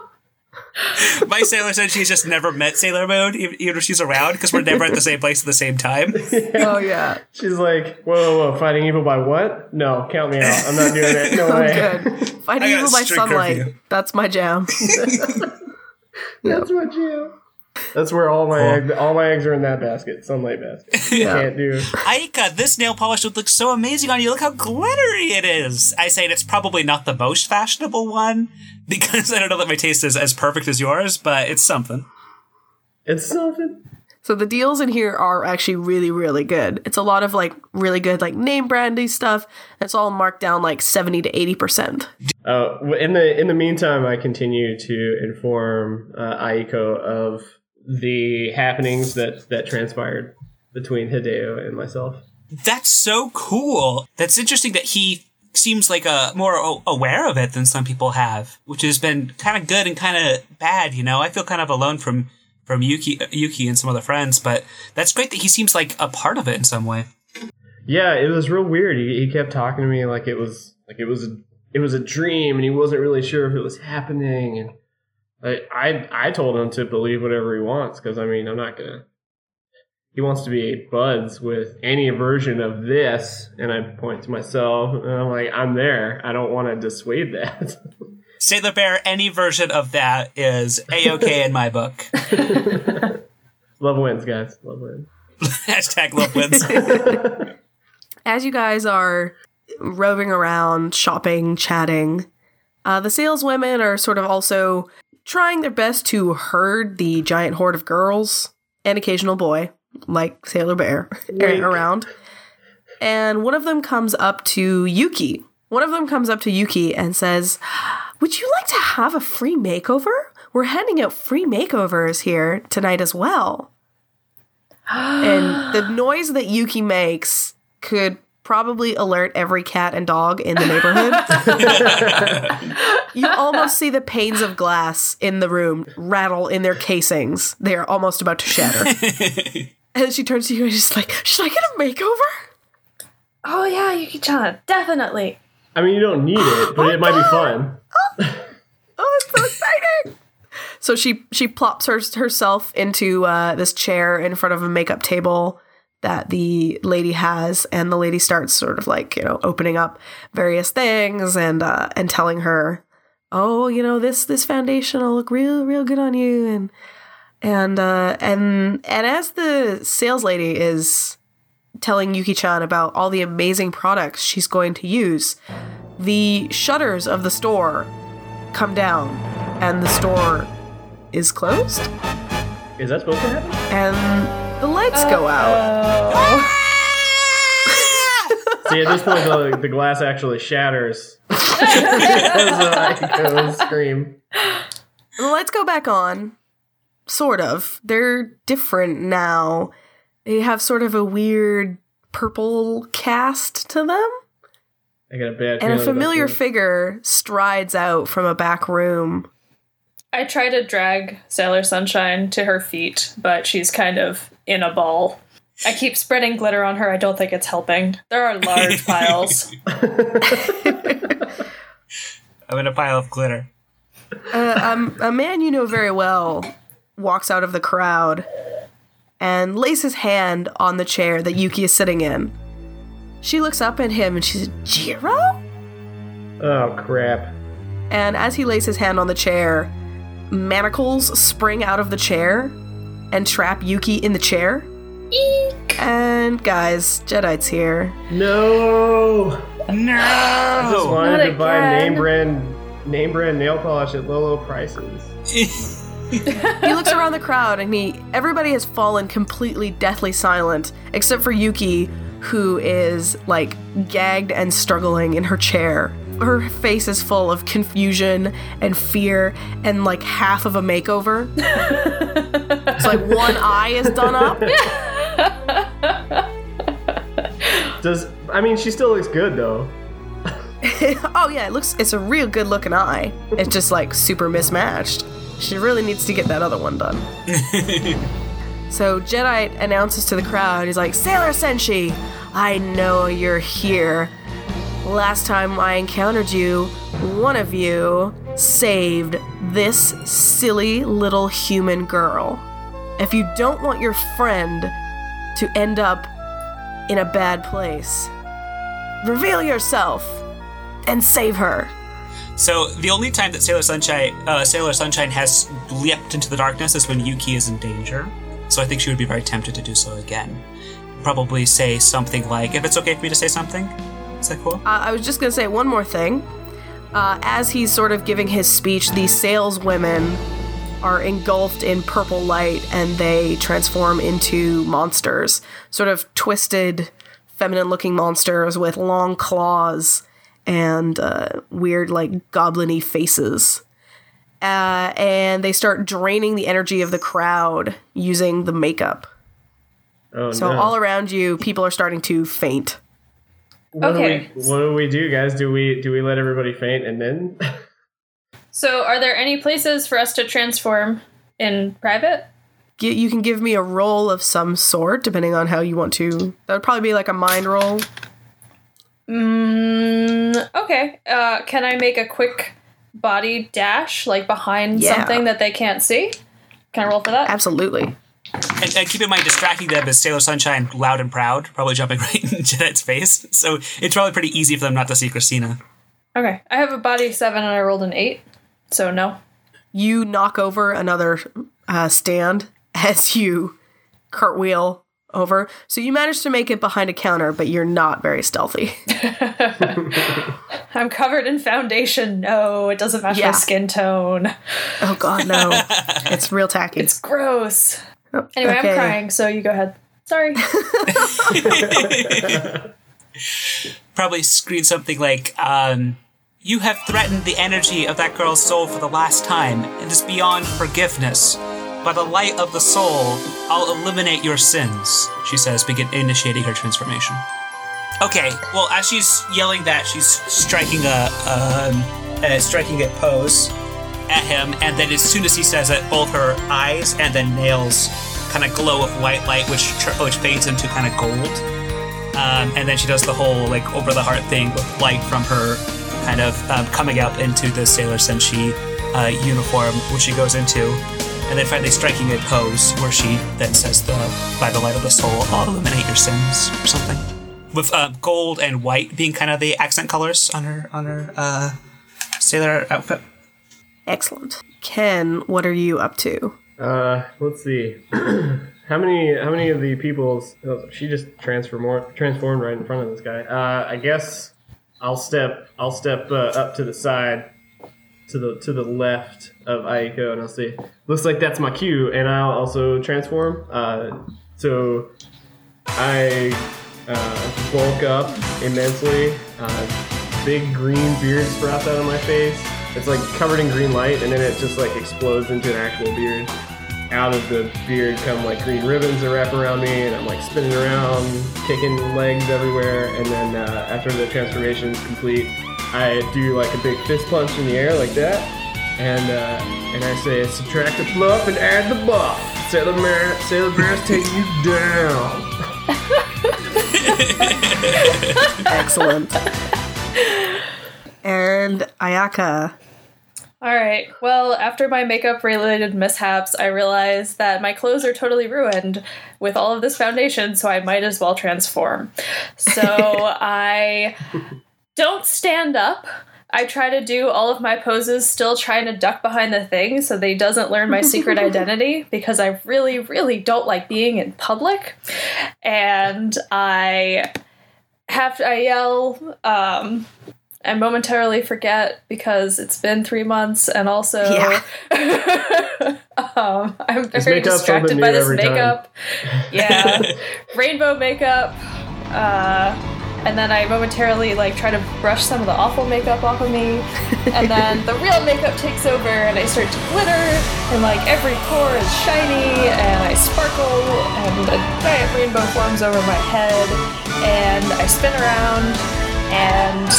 My Sailor said she's just never met Sailor Moon, even even if she's around, because we're never at the same place at the same time. (laughs) oh yeah. She's like, whoa, whoa, whoa, fighting evil by what? No, count me out. I'm not doing it. No (laughs) Oh, way. good. Fighting evil by sunlight. curfew. That's my jam. That's what you. That's where all my egg, all my eggs are in that basket, sunlight basket. (laughs) Yeah. Can't do. Aika, this nail polish would look so amazing on you. Look how glittery it is. I say it's probably not the most fashionable one (laughs) because I don't know that my taste is as perfect as yours, but it's something. It's something. So the deals in here are actually really, really good. It's a lot of like really good like name brandy stuff. It's all marked down like seventy to eighty percent. Uh, in the in the meantime, I continue to inform uh, Aiko of the happenings that that transpired between Hideo and myself. That's so cool. That's interesting that he seems like a more a- aware of it than some people have, which has been kind of good and kind of bad. You know, I feel kind of alone from from Yuki, Yuki and some other friends, but that's great that he seems like a part of it in some way. Yeah, it was real weird. He, he kept talking to me like it was like it was a, it was a dream, and he wasn't really sure if it was happening. And I I, I told him to believe whatever he wants because I mean I'm not gonna. He wants to be buds with any version of this, and I point to myself, and I'm like, I'm there. I don't want to dissuade that. (laughs) Sailor Bear, any version of that is a okay (laughs) in my book. (laughs) love wins, guys. Love wins. (laughs) Hashtag love wins. As you guys are roving around, shopping, chatting, uh, the saleswomen are sort of also trying their best to herd the giant horde of girls and occasional boy, like Sailor Bear, Wait. around. And one of them comes up to Yuki. One of them comes up to Yuki and says, Would you like to have a free makeover? We're handing out free makeovers here tonight as well. (gasps) and the noise that Yuki makes could probably alert every cat and dog in the neighborhood. you almost see the panes of glass in the room rattle in their casings. They are almost about to shatter. (laughs) and she turns to you and she's like, Should I get a makeover? Oh yeah, Yuki-chan, definitely. I mean, you don't need it, but it might be fun. Oh, it's so exciting! so she she plops her, herself into uh, this chair in front of a makeup table that the lady has, and the lady starts sort of like you know opening up various things and uh, and telling her, oh, you know this this foundation will look real real good on you, and and uh, and and as the sales lady is telling Yuki-chan about all the amazing products she's going to use, the shutters of the store come down and the store is closed Is that supposed to happen? and the lights go out. Oh. (laughs) See, at this point, the, the glass actually shatters. (laughs) As I go scream. And the lights go back on. Sort of. They're different now. They have sort of a weird purple cast to them. I got a bad And a familiar figure strides out from a back room. I try to drag Sailor Sunshine to her feet, but she's kind of in a ball. I keep spreading glitter on her. I don't think it's helping. There are large (laughs) piles. I'm in a pile of glitter. Uh, um, a man you know very well walks out of the crowd and lays his hand on the chair that Yuki is sitting in. She looks up at him and she says, Jiro? Oh, crap. And as he lays his hand on the chair, manacles spring out of the chair and trap Yuki in the chair. And guys, Jadeite's here. No! No! I just No! wanted Not to buy name brand name brand nail polish at low, low prices. (laughs) (laughs) He looks around the crowd and he everybody has fallen completely deathly silent except for Yuki who is like gagged and struggling in her chair. Her face is full of confusion and fear and like half of a makeover. it's like one eye is done up. (laughs) Does I mean she still looks good though. (laughs) oh yeah, it looks it's a real good looking eye. It's just like super mismatched. She really needs to get that other one done. (laughs) so Jadeite announces to the crowd, he's like, Sailor Senshi, I know you're here. Last time I encountered you, one of you saved this silly little human girl. If you don't want your friend to end up in a bad place, reveal yourself and save her. So the only time that Sailor Sunshine, uh, Sailor Sunshine has leapt into the darkness is when Yuki is in danger. So I think she would be very tempted to do so again. Probably say something like, "If it's okay for me to say something, is that cool?" Uh, I was just gonna say one more thing. Uh, as he's sort of giving his speech, the saleswomen are engulfed in purple light and they transform into monsters. Sort of twisted, feminine looking monsters with long claws and uh, weird, like, goblin y faces. Uh, and they start draining the energy of the crowd using the makeup. Oh So, no. all around you, people are starting to faint. what Okay. do we what do we do, guys? Do we do we let everybody faint and then (laughs) So, are there any places for us to transform in private? You can give me a roll of some sort, depending on how you want to. That would probably be like a mind roll. Mm, okay. Uh, can I make a quick body dash, like behind Yeah. something that they can't see? Can I roll for that? Absolutely. And, and keep in mind, distracting them is Sailor Sunshine, loud and proud, probably jumping (laughs) right in Jeanette's face. So it's probably pretty easy for them not to see Christina. Okay. I have a body seven and I rolled an eight, so no. You knock over another uh, stand (laughs) as you cartwheel over. So you manage to make it behind a counter, but you're not very stealthy. (laughs) (laughs) I'm covered in foundation. No, it doesn't match Yeah. my skin tone. Oh God, no! (laughs) it's real tacky. It's gross. Oh, Anyway, okay. I'm crying, so you go ahead. Sorry. Probably scream something like, um, You have threatened the energy of that girl's soul for the last time. And It is beyond forgiveness. By the light of the soul, I'll eliminate your sins, she says, begin initiating her transformation. Okay, well, as she's yelling that, she's striking a, um, uh, striking a pose at him, and then as soon as he says it, both her eyes and then nails kind of glow with white light, which which fades into kind of gold. Um, and then she does the whole like over the heart thing with light from her kind of um, coming up into the Sailor Senshi uh, uniform, which she goes into, and then finally striking a pose where she then says the by the light of the soul, I'll illuminate your sins or something. With uh, gold and white being kind of the accent colors on her on her uh, sailor outfit. Excellent. Ken, what are you up to? Uh, let's see. (clears throat) how many? How many of the people's? Oh, she just transformed transformed right in front of this guy. Uh, I guess I'll step. I'll step uh, up to the side, to the to the left of Aiko, and I'll say, "Looks like that's my cue," and I'll also transform. Uh, so I uh, bulk up immensely. Uh, big green beard sprouts out of my face. It's like covered in green light, and then it just like explodes into an actual beard. Out of the beard come like green ribbons that wrap around me, and I'm like spinning around, kicking legs everywhere. And then uh, after the transformation is complete, I do like a big fist punch in the air like that, and uh, and I say subtract the fluff and add the buff. Sailor Bear, Sailor Bear's taking you down. (laughs) Excellent. and Ayaka. All right. Well, after my makeup related mishaps, I realized that my clothes are totally ruined with all of this foundation, so I might as well transform. So (laughs) I don't stand up. I try to do all of my poses still trying to duck behind the thing so that he doesn't learn my secret (laughs) identity because I really, really don't like being in public. And I have to, I yell, um, and momentarily forget because it's been three months and also Yeah. (laughs) um, I'm very distracted by this every time. makeup. Yeah. (laughs) Rainbow makeup. Uh, and then I momentarily like try to brush some of the awful makeup off of me. And (laughs) then the real makeup takes over and I start to glitter and like every pore is shiny and I sparkle and a giant rainbow forms over my head and I spin around and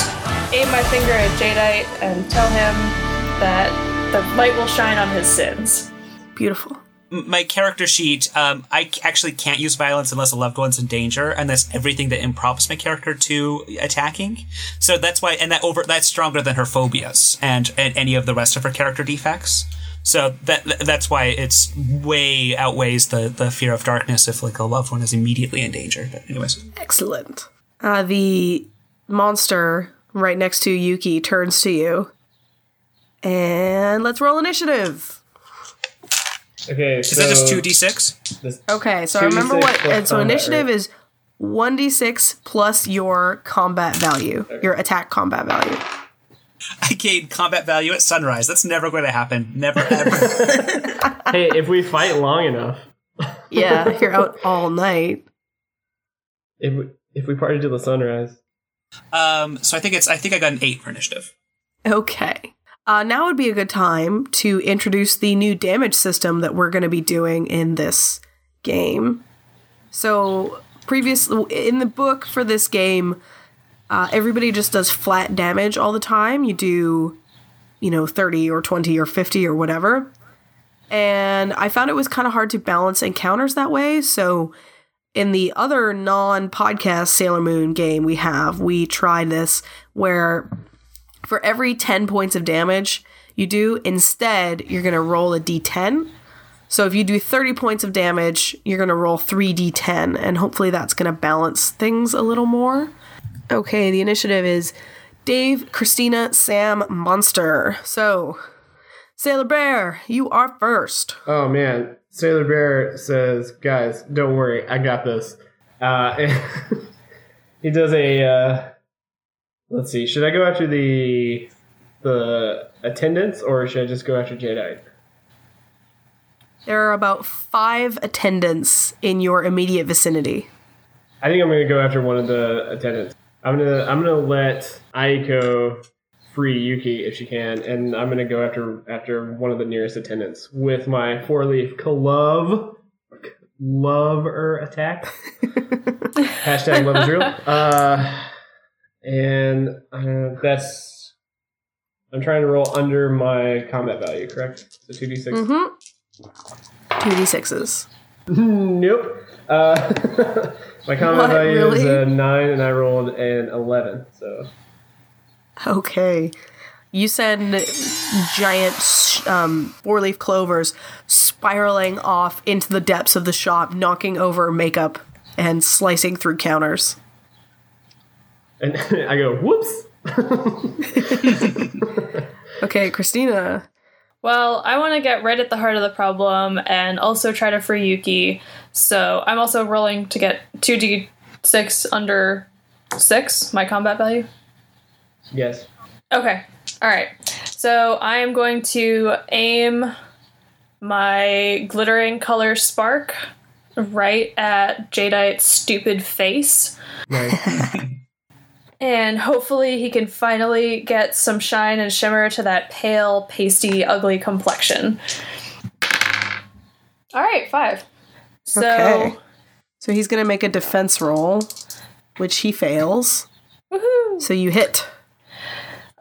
aim my finger at Jadeite and tell him that the light will shine on his sins. Beautiful. My character sheet, um, I actually can't use violence unless a loved one's in danger, and that's everything that improves my character to attacking. So that's why, and that over that's stronger than her phobias and and any of the rest of her character defects. So that that's why it's way outweighs the the fear of darkness if like a loved one is immediately in danger. But anyways, Excellent. Uh, the monster right next to Yuki turns to you. And let's roll initiative. Okay, is so that just two d six? Okay, so 2d6 remember what. plus And so combat, initiative right? is 1d6 plus your combat value, your attack combat value. I gain combat value at sunrise. That's never going to happen. Never ever. (laughs) (laughs) hey, if we fight long enough, (laughs) Yeah, if you're out all night. if we, if we party to the sunrise, um, so I think it's I think I got an eight for initiative. Okay. Uh, now would be a good time to introduce the new damage system that we're going to be doing in this game. So, previous in the book for this game, uh, everybody just does flat damage all the time. You do, you know, 30 or 20 or 50 or whatever. And I found it was kind of hard to balance encounters that way. So, in the other non podcast Sailor Moon game we have, we tried this where for every 10 points of damage you do, instead, you're going to roll a d10. So if you do 30 points of damage, you're going to roll 3d10, and hopefully that's going to balance things a little more. Okay, the initiative is Dave, Christina, Sam, Monster. So, Sailor Bear, you are first. Oh man, Sailor Bear says, "Guys, don't worry, I got this." Uh, (laughs) he does a. Uh, let's see, should I go after the the attendants or should I just go after Jadeite? There are about five attendants in your immediate vicinity. I think I'm gonna go after one of the attendants. I'm gonna I'm gonna let Aiko free Yuki if she can, and I'm gonna go after after one of the nearest attendants with my four leaf glove lover attack. (laughs) Hashtag love is real. Uh, and uh, that's I'm trying to roll under my combat value, correct? So two d six. Mm-hmm. Two d6s. (laughs) Nope. Uh, (laughs) my combat What, value is a nine, and I rolled an eleven. So Okay. You send giant um, four leaf clovers spiraling off into the depths of the shop, knocking over makeup and slicing through counters. And (laughs) I go whoops. (laughs) Okay, Christina. Well, I want to get right at the heart of the problem and also try to free Yuki. So I'm also rolling to get 2d6 under 6, my combat value. Yes. Okay. All right. So I am going to aim my glittering color spark right at Jadeite's stupid face. Nice. (laughs) And hopefully he can finally get some shine and shimmer to that pale, pasty, ugly complexion. All right, five. So Okay. So he's going to make a defense roll, which he fails. woohoo! So you hit.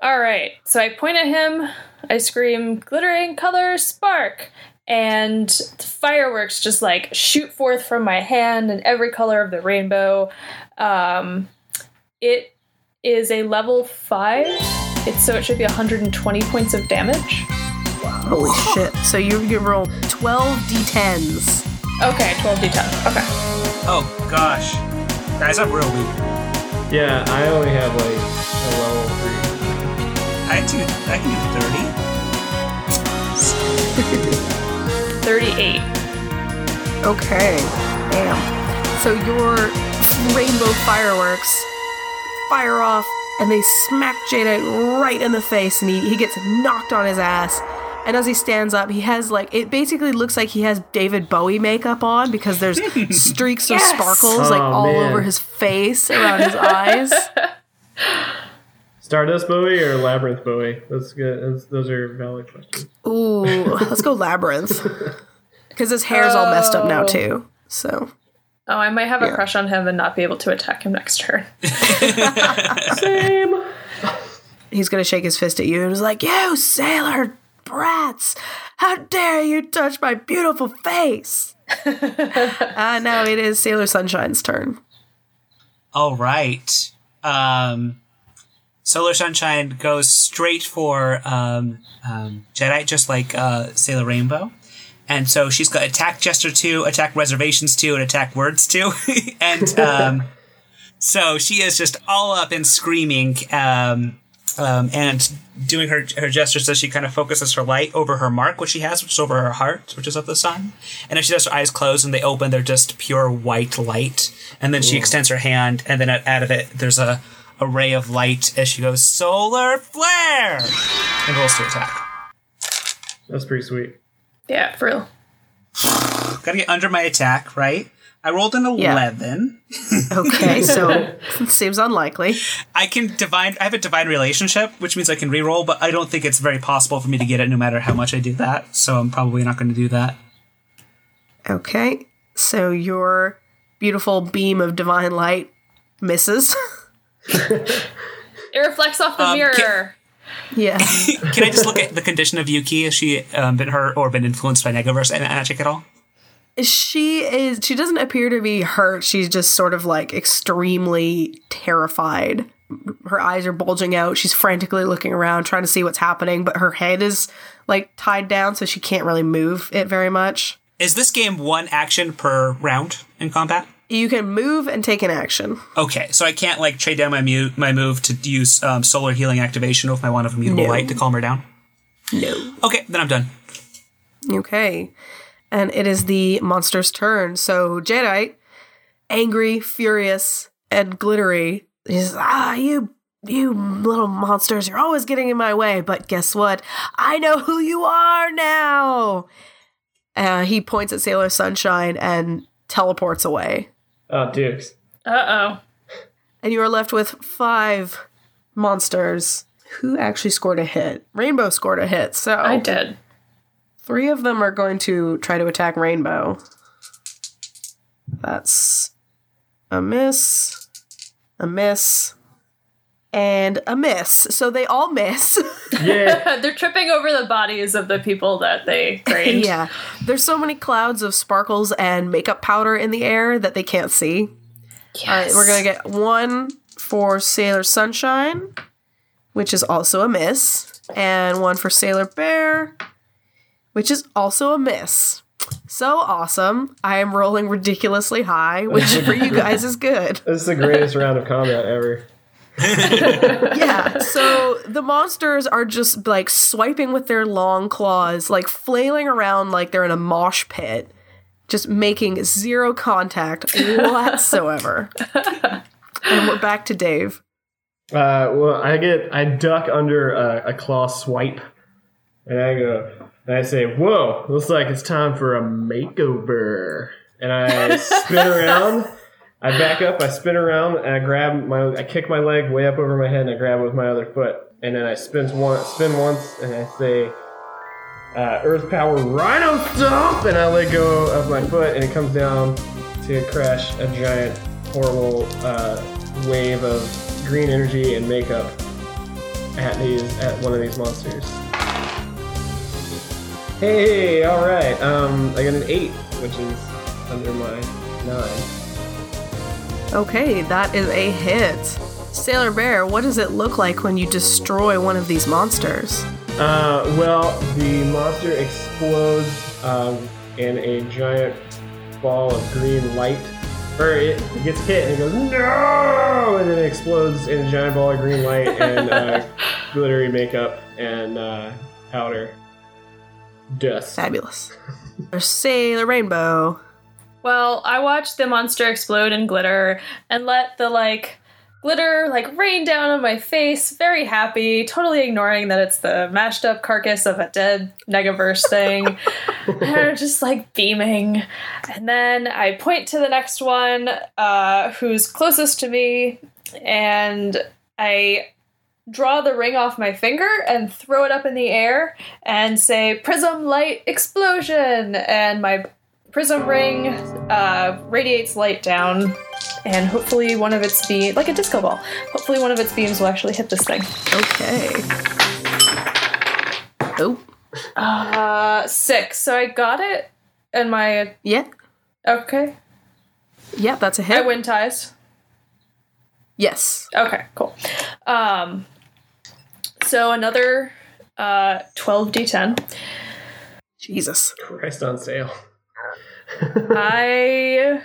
All right. So I point at him. I scream, "Glittering color spark!" And fireworks just like shoot forth from my hand in every color of the rainbow. Um, it is a level five. It's so it should be 120 points of damage. Holy shit. So you, you roll 12 d10s. Okay, 12d10. Okay. Oh gosh, guys, I'm real weak. yeah, I only have like a level three. I do. I can do 30. 38. Okay. Damn. So your rainbow fireworks fire off and they smack Jadeite right in the face and he, he gets knocked on his ass. And as he stands up, he has like it basically looks like he has David Bowie makeup on because there's (laughs) streaks of Yes! sparkles oh, like Oh, all man. over his face, around his eyes. (laughs) Stardust Bowie or Labyrinth Bowie? That's good. That's, those are valid questions. Ooh, let's go (laughs) labyrinth. Because his hair's all messed up now Oh. too. So Oh, I might have a crush on him and not be able to attack him next turn. (laughs) Same. he's gonna shake his fist at you and is like, "You sailor brats! How dare you touch my beautiful face?" (laughs) uh, now it is Sailor Sunshine's turn. All right. Um, Solar Sunshine goes straight for um, um, Jadeite, just like uh, Sailor Rainbow. And so she's got attack gesture two, attack reservations two, and attack words two. (laughs) and um, so she is just all up and screaming um, um, and doing her, her gestures so she kind of focuses her light over her mark, which she has, which is over her heart, which is of the sun. And if she does her eyes closed and they open, they're just pure white light. And then she extends her hand, and then out out of it, there's a, a ray of light as she goes, Solar Flare! And rolls to attack. That's pretty sweet. Yeah, for real. Gotta get under my attack, right? I rolled an Yeah. 11. (laughs) (laughs) Okay, so seems unlikely. I can divine. I have a divine relationship, which means I can reroll, but I don't think it's very possible for me to get it no matter how much I do that. So I'm probably not going to do that. Okay, so your beautiful beam of divine light misses. (laughs) It reflects off the Um, mirror. Yeah. (laughs) Can I just look at the condition of Yuki? Has she um, been hurt or been influenced by Negaverse and magic at all? she is she doesn't appear to be hurt. She's just sort of like extremely terrified. Her eyes are bulging out. She's frantically looking around trying to see what's happening, but her head is like tied down so she can't really move it very much. Is this game one action per round in combat? You can move and take an action. Okay, so I can't like trade down my mu- my move to use um, solar healing activation with my wand of immutable No. light to calm her down. No. Okay, then I'm done. Okay. And it is the monster's turn. So Jadeite, angry, furious, and glittery, is ah, you you little monsters, you're always getting in my way, but guess what? I know who you are now. Uh, he points at Sailor Sunshine and teleports away. Oh, dukes. Uh oh. And you are left with five monsters. Who actually scored a hit? Rainbow scored a hit. So I did. Three of them are going to try to attack Rainbow. That's a miss, a miss, and a miss. So they all miss. (laughs) Yeah. (laughs) They're tripping over the bodies of the people that they trained. yeah. There's so many clouds of sparkles and makeup powder in the air that they can't see. All right, we're going to get one for Sailor Sunshine, which is also a miss, and one for Sailor Bear, which is also a miss. So awesome. I am rolling ridiculously high, which (laughs) for you guys is good. this is the greatest round of combat ever. Yeah. (laughs) So the monsters are just like swiping with their long claws, like flailing around like they're in a mosh pit, just making zero contact whatsoever. (laughs) and we're back to Dave. Uh, well, I get I duck under a, a claw swipe, and I go and I say, "Whoa, looks like it's time for a makeover." And I spin (laughs) around. I back up. I spin around and I grab my. I kick my leg way up over my head and I grab it with my other foot. And then I spin once, spin once, and I say, uh, "Earth Power Rhino Stomp!" And I let go of my foot, and it comes down to crash a giant, horrible uh, wave of green energy and makeup at these at one of these monsters. Hey, all right. Um, I got an eight, which is under my nine. Okay, that is a hit. Sailor Bear, what does it look like when you destroy one of these monsters? Uh, well, the monster explodes um, in a giant ball of green light. Or it gets hit and it goes, no! And then it explodes in a giant ball of green light and uh, (laughs) glittery makeup and uh, powder. Dust. Fabulous. (laughs) Sailor Rainbow. Well, I watched the monster explode in glitter and let the like glitter like rain down on my face, very happy, totally ignoring that it's the mashed up carcass of a dead Negaverse thing. (laughs) and I'm just like beaming. And then I point to the next one, uh, who's closest to me, and I draw the ring off my finger and throw it up in the air and say prism light explosion and my prism ring uh, radiates light down and hopefully one of its beams like a disco ball hopefully one of its beams will actually hit this thing Okay. Oh, uh six so i got it and my yeah. okay Yeah, that's a hit. I win ties Yes. okay cool um so another uh 12d10 Jesus. Christ on sale. I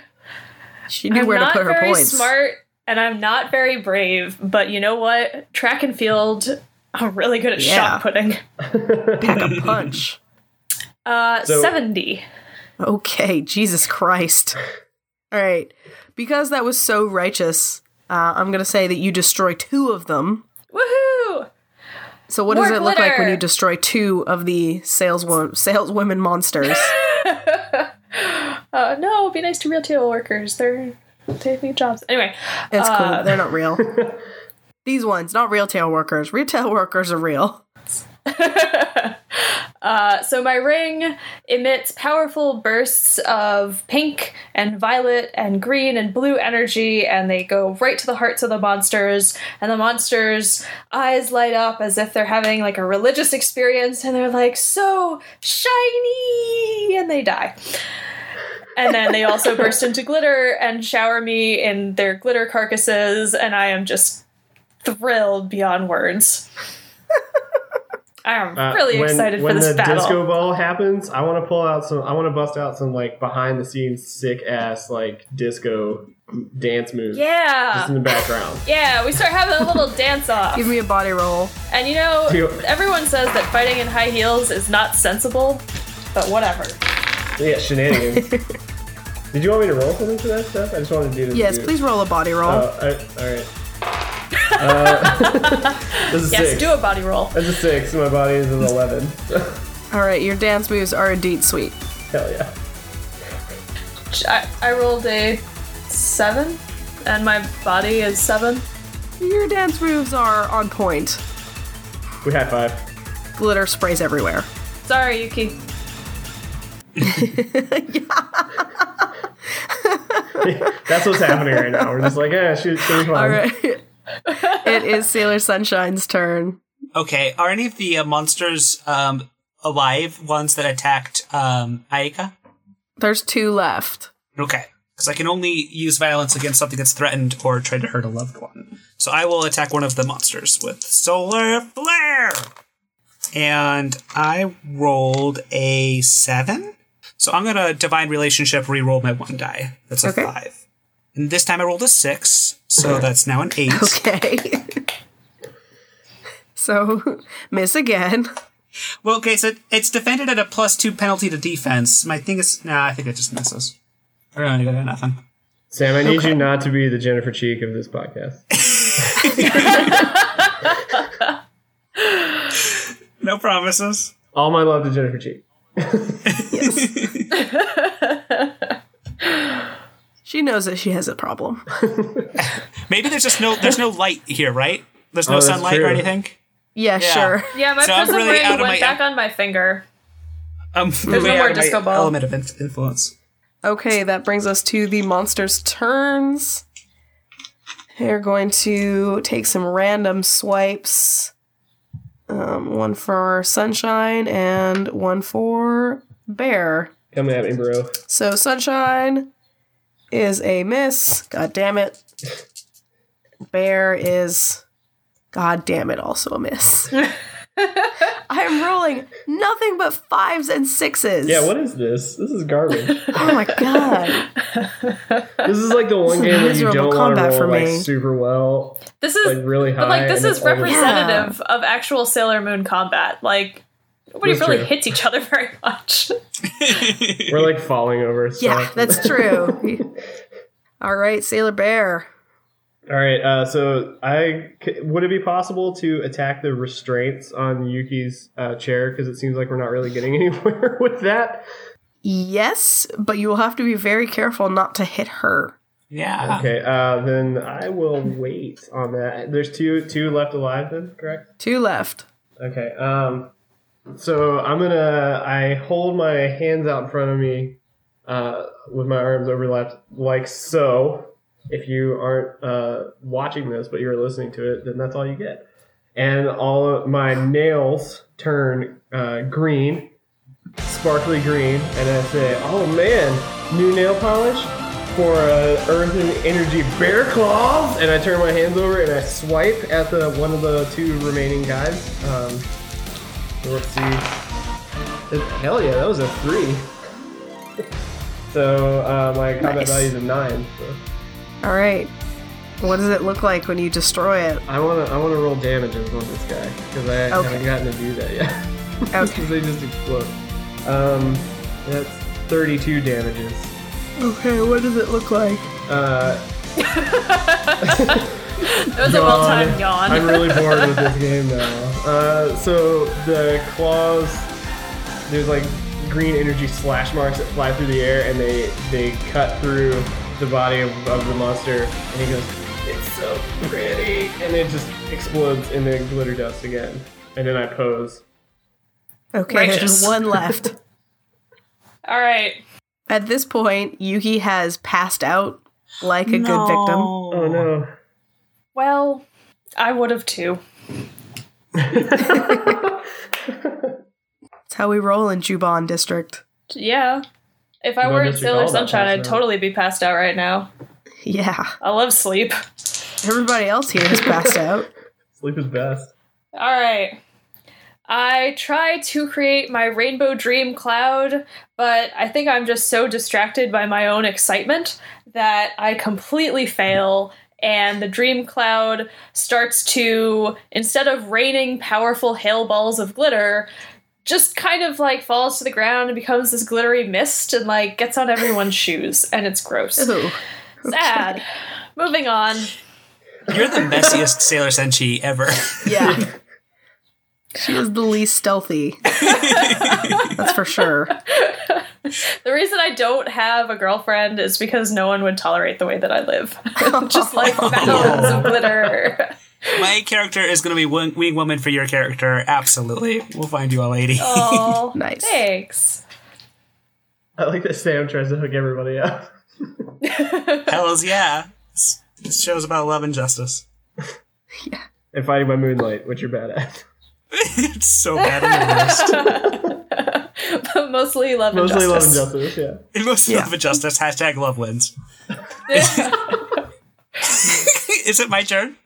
She knew I'm where to put her very points. smart and I'm not very brave, but you know what? Track and field, I'm really good at Yeah. shot putting. Pack a (laughs) punch. Uh, So- 70. Okay, Jesus Christ. All right. Because that was so righteous, uh, I'm going to say that you destroy two of them. Woohoo! So, what More does it look like when you destroy two of the saleswoman, saleswomen monsters? (laughs) Uh, no, be nice to real retail workers. They're taking jobs. Anyway, It's uh, cool. They're not real. (laughs) These ones, not retail workers. Retail workers are real. (laughs) Uh, so my ring emits powerful bursts of pink and violet and green and blue energy, and they go right to the hearts of the monsters. And the monsters' eyes light up as if they're having like a religious experience, and they're like, "So shiny!" and they die. and then they also (laughs) burst into glitter and shower me in their glitter carcasses, and I am just thrilled beyond words. (laughs) I am Uh, really when, excited when for this battle. When the disco ball happens, I want to pull out some. I want to bust out some like behind the scenes sick ass like disco dance moves. just yeah. in the background. Yeah, we start having a little (laughs) dance off. Give me a body roll. And you know, you- everyone says that fighting in high heels is not sensible, but whatever. Yeah, shenanigans. (laughs) Did you want me to roll something for that stuff? I just wanted to do this. Yes, dude. please roll a body roll. Oh, I, all right. Uh, (laughs) this Yes, six. do a body roll. That's a six. My body is an eleven. (laughs) All right, your dance moves are indeed sweet. Hell yeah. I, I rolled a seven, and my body is seven. Your dance moves are on point. We high five. Glitter sprays everywhere. Sorry, Yuki. (laughs) That's what's happening right now. We're just like, yeah, shoot, should be fun. All right. It is Sailor Sunshine's turn. Okay, are any of the uh, monsters um, alive? Ones that attacked um, Aika? There's two left. Okay, because I can only use violence against something that's threatened or try to hurt a loved one. So I will attack one of the monsters with solar flare, and I rolled a seven. So I'm gonna divine relationship re-roll my one die. That's a Okay. five. And this time I rolled a six, so that's now an eight. Okay. (laughs) so, miss again. Well, okay, so it's defended at a plus two penalty to defense. My thing is, nah, I think it just misses. We're gonna go nothing. Sam, I need Okay. you not to be the Jennifer Cheek of this podcast. (laughs) No promises. All my love to Jennifer Cheek. (laughs) She knows that she has a problem. (laughs) Maybe there's just no there's no light here, right? There's no Oh, that's sunlight or anything. Yeah, Yeah. sure. Yeah, my So I'm prism really ring went my- back on my finger. Um, no more out of my disco ball. Element of in- influence. Okay, that brings us to the monsters' turns. They're going to take some random swipes. Um, one for Sunshine and one for Bear. Come at me, bro. So Sunshine is a miss. God damn it. Bear is God damn it also a miss. (laughs) I am rolling nothing but fives and sixes. Yeah, what is this? This is garbage. (laughs) Oh my god. (laughs) this is like the one game that you don't want to combat roll for like me. super well, This is like really high. But like this is it's always- representative of actual Sailor Moon combat. Like nobody That's really true. hits each other (laughs) very much. (laughs) We're like falling over. Stuff. Yeah, that's (laughs) true. All right, Sailor Bear. All right. Uh, so, I c- would it be possible to attack the restraints on Yuki's uh, chair because it seems like we're not really getting anywhere with that. Yes, but you will have to be very careful not to hit her. Yeah. Okay. Uh, then I will wait on that. There's two two left alive. Then correct. Two left. Okay. Um, so I'm gonna I hold my hands out in front of me, uh, with my arms overlapped like so. If you aren't uh, watching this but you're listening to it, then that's all you get. And all of my nails turn uh, green, sparkly green, and I say, "Oh man, new nail polish for uh, Earth and Energy Bear Claws!" And I turn my hands over and I swipe at the one of the two remaining guys. Um, let's see. Hell yeah, that was a three. so uh, my combat Nice. value is a nine. So All right. What does it look like when you destroy it? I wanna I wanna roll damages on this guy because I Okay. haven't gotten to do that yet. (laughs) Okay. Because they just explode. Um, that's 32 damages. Okay, what does it look like? Uh, (laughs) (laughs) That was a well timed yawn. I'm really bored with this (laughs) game now. Uh, so the claws, there's like green energy slash marks that fly through the air, and they they cut through the body of, of the monster, and he goes, "It's so pretty," and it just explodes in the glitter dust again. And then I pose. Okay, there's one left. (laughs) All right. At this point, Yuki has passed out like a good victim. Oh no! Well, I would have too. (laughs) That's how we roll in Juban District. Yeah. If I No weren't Sailor Sunshine, I'd totally be passed out right now. Yeah. I love sleep. Everybody else here is passed out. (laughs) Sleep is best. All right. I try to create my rainbow dream cloud, but I think I'm just so distracted by my own excitement that I completely fail. And the dream cloud starts to, instead of raining powerful hail balls of glitter, just kind of like falls to the ground and becomes this glittery mist and like gets on everyone's (laughs) shoes. And it's gross. Ooh. Sad. Moving on. You're the messiest Sailor Senshi ever. Yeah. (laughs) she is the least stealthy. (laughs) That's for sure. The reason I don't have a girlfriend is because no one would tolerate the way that I live. (laughs) Just like (laughs) mountains of glitter. My character is going to be wing, wing woman for your character. Absolutely. We'll find you a lady. Oh, Nice. Thanks. I like that Sam tries to hook everybody up. Hells yeah. This, this show's about love and justice. Yeah. And fighting by moonlight, which you're bad at. (laughs) it's so bad in the worst. (laughs) but mostly love and Mostly love and justice. justice, yeah. (laughs) Most Yeah. love and justice. Hashtag love wins. Is it my turn?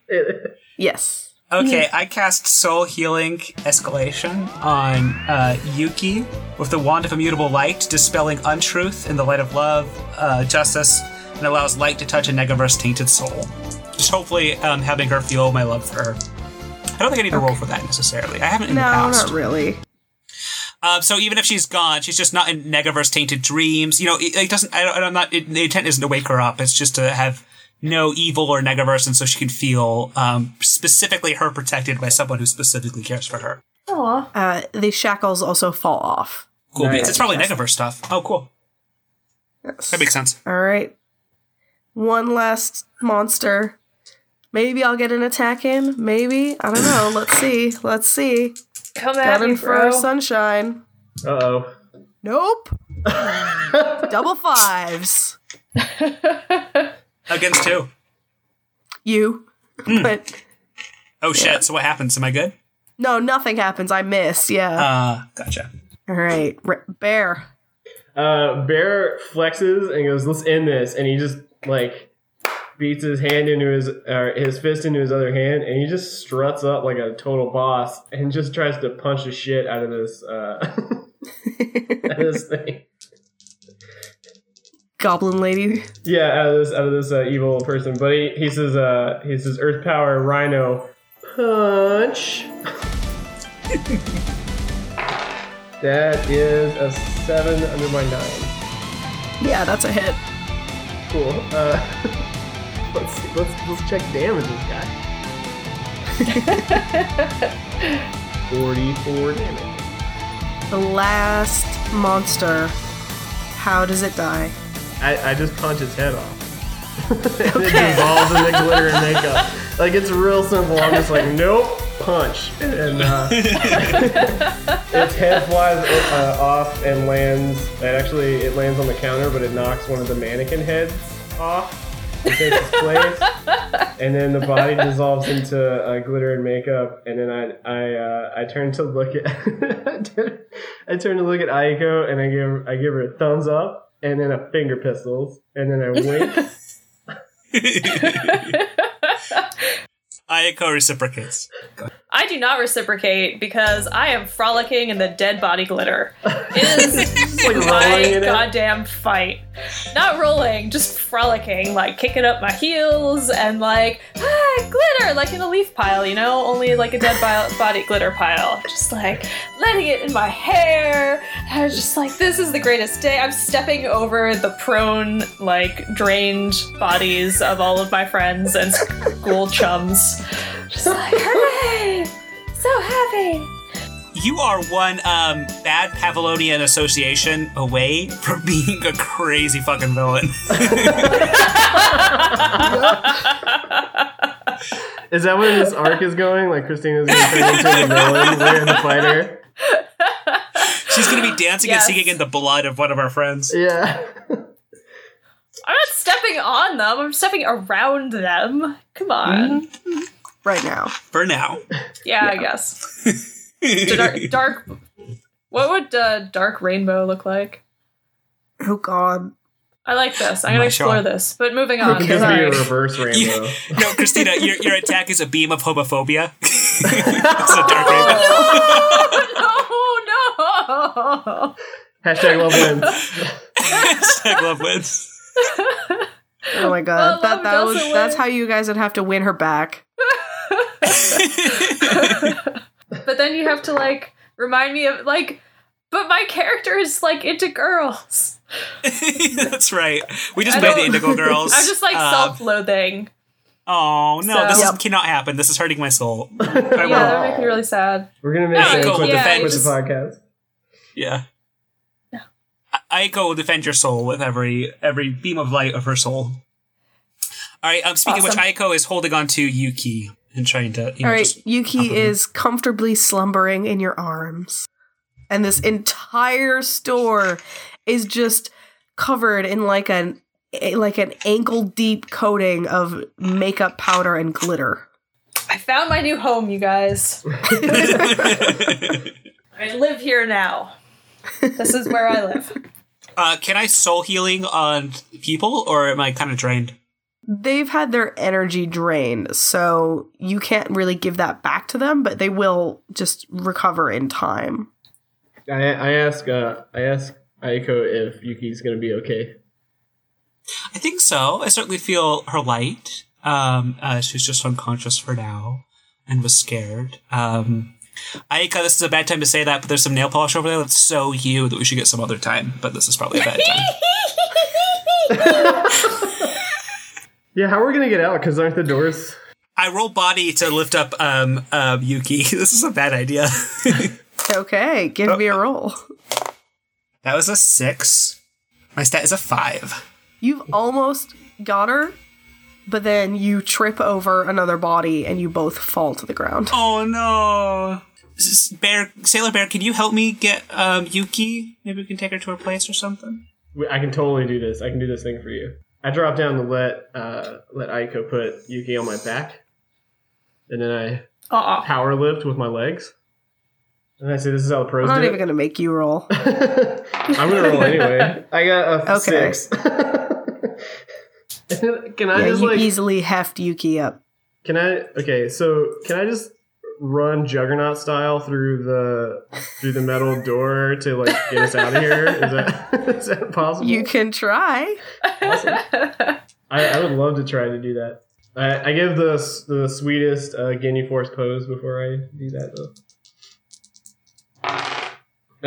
Yes. Okay, I cast Soul Healing Escalation on uh, Yuki with the Wand of Immutable Light, dispelling untruth in the light of love, uh, justice, and allows light to touch a Negaverse tainted soul. Just hopefully um, having her feel my love for her. I don't think I need to roll for that necessarily. I haven't in No, the past. not really. Uh, so even if she's gone, she's just not in Negaverse tainted dreams. You know, it, it doesn't. I, I'm not. It, the intent isn't to wake her up. It's just to have no evil or Negaverse, and so she can feel um, specifically her protected by someone who specifically cares for her. Aw. Uh, the shackles also fall off. Cool Nice. beans. It's probably Negaverse stuff. Oh, cool. Yes. That makes sense. All right. One last monster. Maybe I'll get an attack in. Maybe. I don't know. (sighs) Let's see. Let's see. Come at Coming me, for bro. sunshine. Uh oh. Nope. (laughs) Double fives. (laughs) Against two. You. Hmm. (laughs) But Oh shit. So what happens? Am I good? no, nothing happens. I miss. Yeah. Uh, gotcha. All right. R- bear. Uh, Bear flexes and goes, "Let's end this," and he just like beats his hand into his or his fist into his other hand, and he just struts up like a total boss and just tries to punch the shit out of this uh, (laughs) out of this thing. Goblin lady. Yeah, out of this out of this uh, evil person. But he, he says, uh, he says, Earth Power Rhino punch. (laughs) that is a seven under my nine. Yeah, that's a hit. Cool. Uh, (laughs) let's see, let's let's check damages, guy. (laughs) Forty-four damage. The last monster. How does it die? I, I just punch its head off. and (laughs) it dissolves in the glitter and makeup. Like it's real simple. I'm just like, nope, punch, and uh, (laughs) its head flies uh, off and lands. It actually it lands on the counter, but it knocks one of the mannequin heads off. It takes its place, and then the body (laughs) dissolves into uh, glitter and makeup. And then I I uh, I turn to look at (laughs) I turn to look at Aiko, and I give I give her a thumbs up, and then a finger pistols, and then I wink. (laughs) Ayako reciprocates. I do not reciprocate because I am frolicking in the dead body glitter. It is (laughs) like my it. goddamn fight. Not rolling, just frolicking, like kicking up my heels and like, ah, glitter, like in a leaf pile, you know? Only like a dead bi- body glitter pile. Just like letting it in my hair. I was just like, this is the greatest day. I'm stepping over the prone, like drained bodies of all of my friends and school chums. Just like, (laughs) hooray! So happy! You are one um, bad Pavlovian association away from (laughs) being a crazy fucking villain. (laughs) Is that where this arc is going? Like Christina's gonna turn into (laughs) the villain. We're gonna fight. She's gonna be dancing Yes. and singing in the blood of one of our friends. Yeah. I'm not stepping on them, I'm stepping around them. Come on. Right now. For now. Yeah, I guess. (laughs) dark, dark. What would uh, dark rainbow look like? Oh God. I like this. I'm My gonna explore show. this. But moving on. can just be a reverse (laughs) rainbow. You- no, Christina, your, your attack is a beam of homophobia. (laughs) it's a dark rainbow. oh no! Hashtag love wins. Hashtag love wins. Oh my God. Well, that that was doesn't that's how you guys would have to win her back. (laughs) But then you have to like remind me of like. But my character is like into girls. (laughs) That's right. We just I made the Indigo (laughs) Girls. I'm just like Um, self-loathing. Oh no, So- this Yep. is, cannot happen. This is hurting my soul. I Yeah, will- that makes me really sad. We're gonna make No, Sam quit, yeah, the, quit just- the podcast. yeah. I Aiko will defend your soul with every every beam of light of her soul. All right. Um, speaking Awesome. of which, Aiko is holding on to Yuki and trying to. You know, All right, Yuki is comfortably slumbering in your arms. And this entire store is just covered in like an a- like an ankle deep coating of makeup powder and glitter. I found my new home, you guys. (laughs) I live here now. This is where I live. uh, can I soul healing on people, or am I kind of drained? They've had their energy drained, so you can't really give that back to them, but they will just recover in time. I, I ask uh, I ask Aiko if Yuki's gonna be okay. I think so. I certainly feel her light. Um, uh, she's just unconscious for now and was scared. Um, Aika, this is a bad time to say that, but there's some nail polish over there that's so you that we should get some other time. But this is probably a bad time. (laughs) Yeah, how are we gonna get out? Because aren't the doors? I roll body to lift up um, um, Yuki. (laughs) This is a bad idea. (laughs) Okay, give me a roll. that was a six. My stat is a five. You've almost got her, but then you trip over another body and you both fall to the ground. Oh no. Bear, Sailor Bear, can you help me get um, Yuki? Maybe we can take her to her place or something. I can totally do this. I can do this thing for you. I drop down to let uh, let Aiko put Yuki on my back, and then I Uh-uh. power lift with my legs. And I say, "This is how the pros." I'm not do even it." going to make you roll. (laughs) I'm gonna roll anyway. (laughs) I got a Okay. six. (laughs) can I Yeah, just you like? easily heft Yuki up. Can I? Okay, so can I just run Juggernaut style through the through the metal door to like get us out of here? Is that (laughs) is that possible? You can try. (laughs) I, I would love to try to do that. I, I give the the sweetest uh, Ginyu Force pose before I do that though.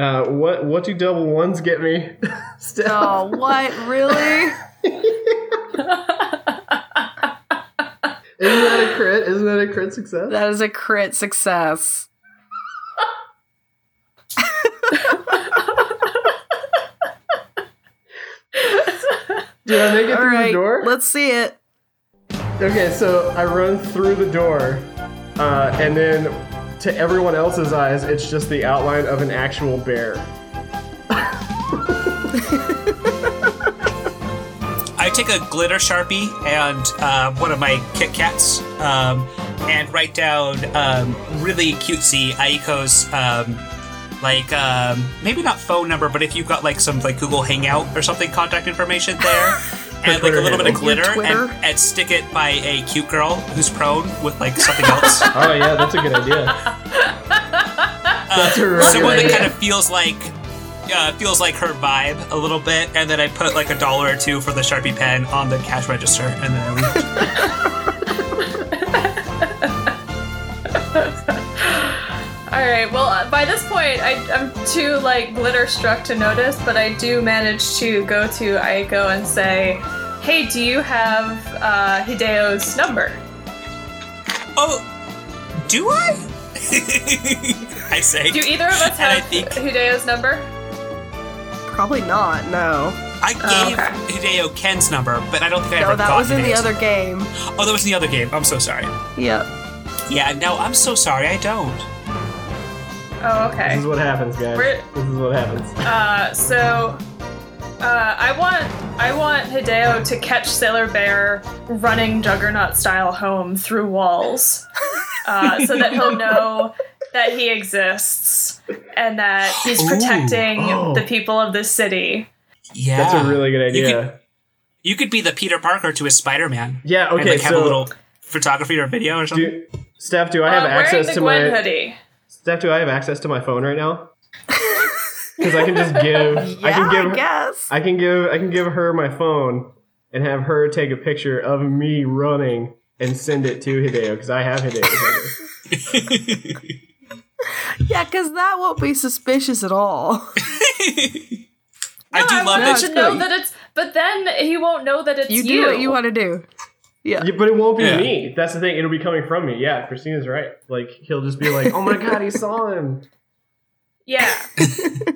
Uh, what what do double ones get me? (laughs) Steph? Oh, what? Really? Isn't that a crit? Isn't that a crit success? That is a crit success. (laughs) Did I make it All through right, the door? let's see it. Okay, so I run through the door, uh, and then to everyone else's eyes, it's just the outline of an actual bear. (laughs) Take a glitter sharpie and uh, one of my Kit Kats um, and write down um, really cutesy Aiko's um, like um, maybe not phone number, but if you've got like some like Google Hangout or something, contact information there. (laughs) And like a little bit of glitter, and, and stick it by a cute girl who's prone with like something else. (laughs) Oh yeah, that's a good idea. That's a really someone good that kind of feels like uh, feels like her vibe a little bit, and then I put like a dollar or two for the Sharpie pen on the cash register, and then I leave. (laughs) All right. Well, uh, by this point, I, I'm too like glitter struck to notice, but I do manage to go to Aiko and say, "Hey, do you have uh, Hideo's number?" oh, do I? (laughs) I say. Do either of us have Hideo's number? Probably not. No. I Oh, gave okay. Hideo Ken's number, but I don't think I No, ever that got was in the Hideo's. other game. Oh, that was in the other game. I'm so sorry. Yep. Yeah, no, I'm so sorry. I don't. Oh, okay. This is what happens, guys. We're- This is what happens. (laughs) Uh, so uh, I want I want Hideo to catch Sailor Bear running Juggernaut style home through walls, (laughs) uh, so that he'll know that he exists and that he's Ooh. protecting Oh. the people of this city. Yeah, That's a really good You idea. could, you could be the Peter Parker to his Spider Man. yeah. and Okay. like have so, a little photography or video or something. do, Steph, do I have Uh, access the to Gwen my hoodie. Steph? Do I have access to my phone right now? (laughs) Because I can just give. Yeah, I can give. I guess. I can give. I can give her my phone and have her take a picture of me running and send it to Hideo because I have Hideo's (laughs) number. (laughs) Yeah, because that won't be suspicious at all. (laughs) I do I love that. him to know that it's. But then he won't know that it's You you. what you want to do. Yeah. Yeah, but it won't be Yeah. me. That's the thing. It'll be coming from me. Yeah, Christina's right. Like he'll just be like, "Oh my god, he saw him." Yeah. (laughs)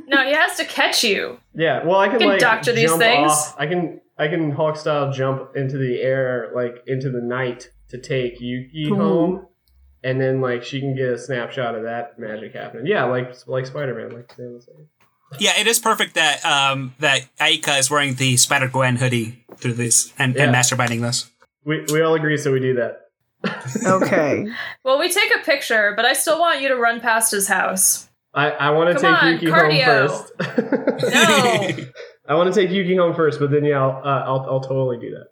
no, he has to catch you. Yeah. Well, I can, can like doctor these jump things. off. I can. I can Hawk style jump into the air, like into the night, to take Yuki Ooh. home, and then like she can get a snapshot of that magic happening. Yeah, like like Spider Man, like Sam was saying. Yeah, it is perfect that um that Aika is wearing the Spider Gwen hoodie through this and, and masturbating this. We we all agree, so we do that. (laughs) (laughs) Okay. Well, we take a picture, but I still want you to run past his house. I, I want to take on, Yuki cardio. home first. (laughs) No. I want to take Yuki home first, but then yeah, I'll, uh, I'll I'll totally do that.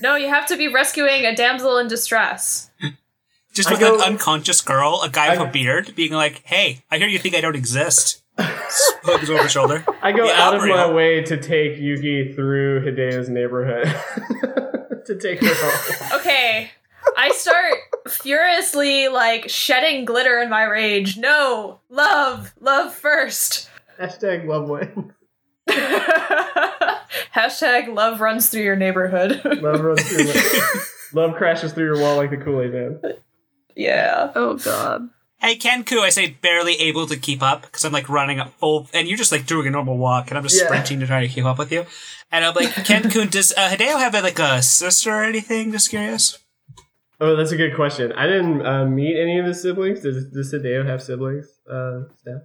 No, you have to be rescuing a damsel in distress. Just with go- an unconscious girl, a guy with a beard, being like, "Hey, I hear you think I don't exist." (laughs) Hook his over shoulder. I go Yeah, out of real. my way to take Yuki through Hideo's neighborhood (laughs) to take her home. Okay. I start furiously like shedding glitter in my rage. No, love, love first. Hashtag love wins. (laughs) Hashtag love runs through your neighborhood. Love runs through. love crashes through your wall like the Kool Aid Man. Yeah. Oh god. Hey, Kenku, I say barely able to keep up because I'm like running up full, and you're just like doing a normal walk, and I'm just Yeah. sprinting to try to keep up with you. And I'm like, Kenku, (laughs) does uh, Hideo have like a sister or anything? Just curious. Oh, that's a good question. I didn't uh, meet any of his siblings. Does does Hideo have siblings? Uh, Steph?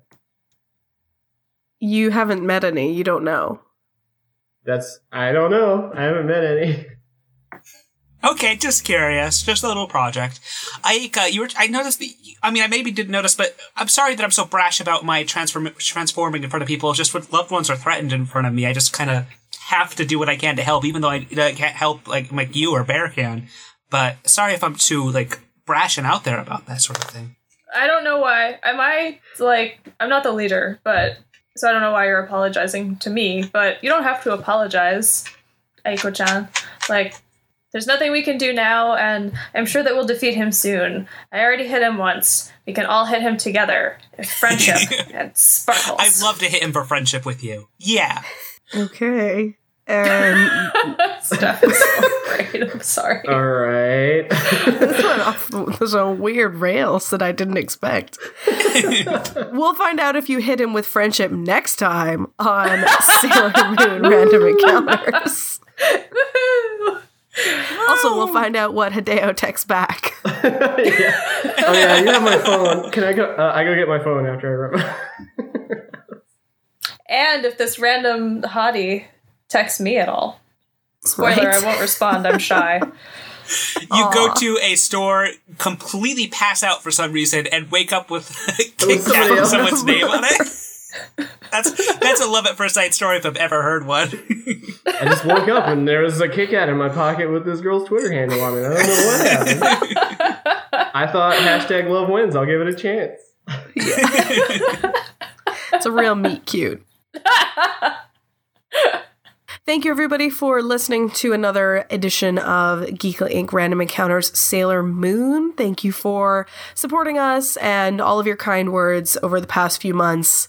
You haven't met any. You don't know. That's I don't know. I haven't met any. (laughs) Okay, just curious, just a little project. Aika, you were, I noticed that, I mean, I maybe didn't notice, but I'm sorry that I'm so brash about my transform, transforming in front of people. Just when loved ones are threatened in front of me, I just kind of have to do what I can to help, even though I, I can't help like, like you or Bear can. But sorry if I'm too, like, brash and out there about that sort of thing. I don't know why. Am I like I'm not the leader, but so I don't know why you're apologizing to me, but you don't have to apologize, Aiko-chan. Like there's nothing we can do now, and I'm sure that we'll defeat him soon. I already hit him once. We can all hit him together. Friendship (laughs) and sparkles. I'd love to hit him for friendship with you. Yeah. Okay. (laughs) Um, and Stuff is so great. I'm sorry. All right. this went off some weird rails that I didn't expect. (laughs) we'll find out if you hit him with friendship next time on Sailor Moon Random Encounters. Woohoo! (laughs) Also, we'll find out what Hideo texts back. (laughs) yeah. Oh yeah, you have my phone. Can I go? Uh, I go get my phone after I run. (laughs) And if this random hottie texts me at all. Spoiler, Right. I won't respond. I'm shy. You go to a store, completely pass out for some reason, and wake up with Kit Kat somebody with someone's name on it. That's that's a love at first sight story if I've ever heard one. I just woke up and there was a Kit Kat in my pocket with this girl's Twitter handle on it. I don't know what happened. I thought hashtag love wins. I'll give it a chance. Yeah. (laughs) It's a real meet cute. Thank you, everybody, for listening to another edition of Geekly Inc. Random Encounters Sailor Moon. Thank you for supporting us and all of your kind words over the past few months.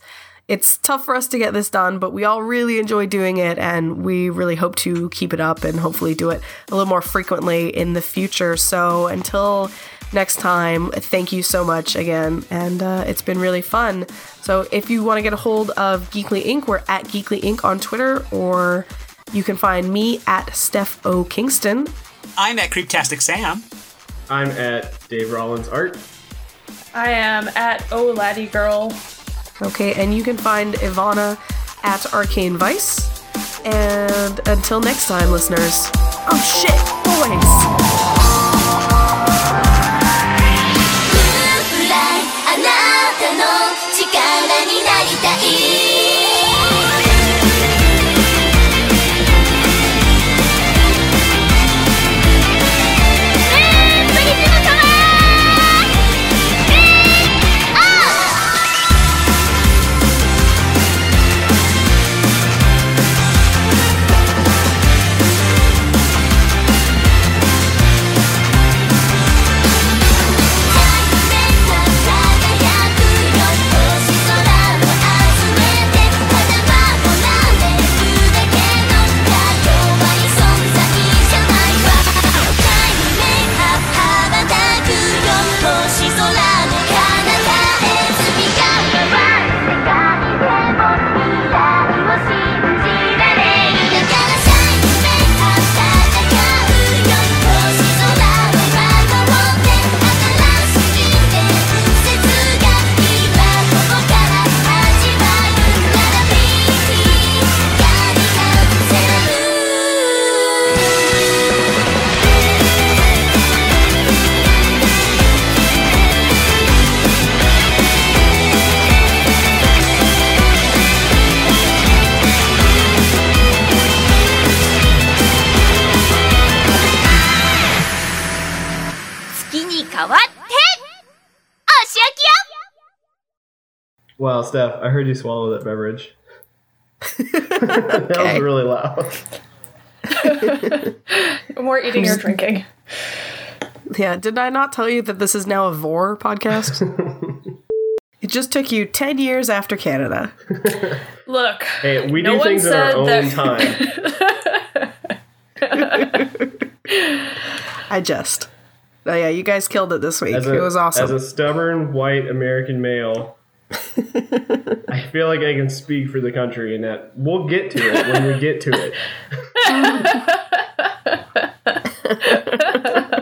It's tough for us to get this done, but we all really enjoy doing it, and we really hope to keep it up and hopefully do it a little more frequently in the future. So until next time, thank you so much again, and uh, it's been really fun. So if you want to get a hold of Geekly Inc., we're at Geekly Inc. on Twitter, or you can find me at Steph O. Kingston. I'm at Creeptastic Sam. I'm at Dave Rollins Art. I am at Oh Laddie Girl. Okay, and you can find Ivana at Arcane Vice. And until next time, listeners. Oh shit, boys! Steph, I heard you swallow that beverage. (laughs) that was really loud. (laughs) More eating or drinking. Yeah, did I not tell you that this is now a Vor podcast? (laughs) it just took you 10 years after Canada. Look, Hey, we No do one things in our said own that- time. I just. Oh, yeah, you guys killed it this week. A, it was awesome. As a stubborn white American male, I feel like I can speak for the country in that we'll get to it when we get to it. (laughs)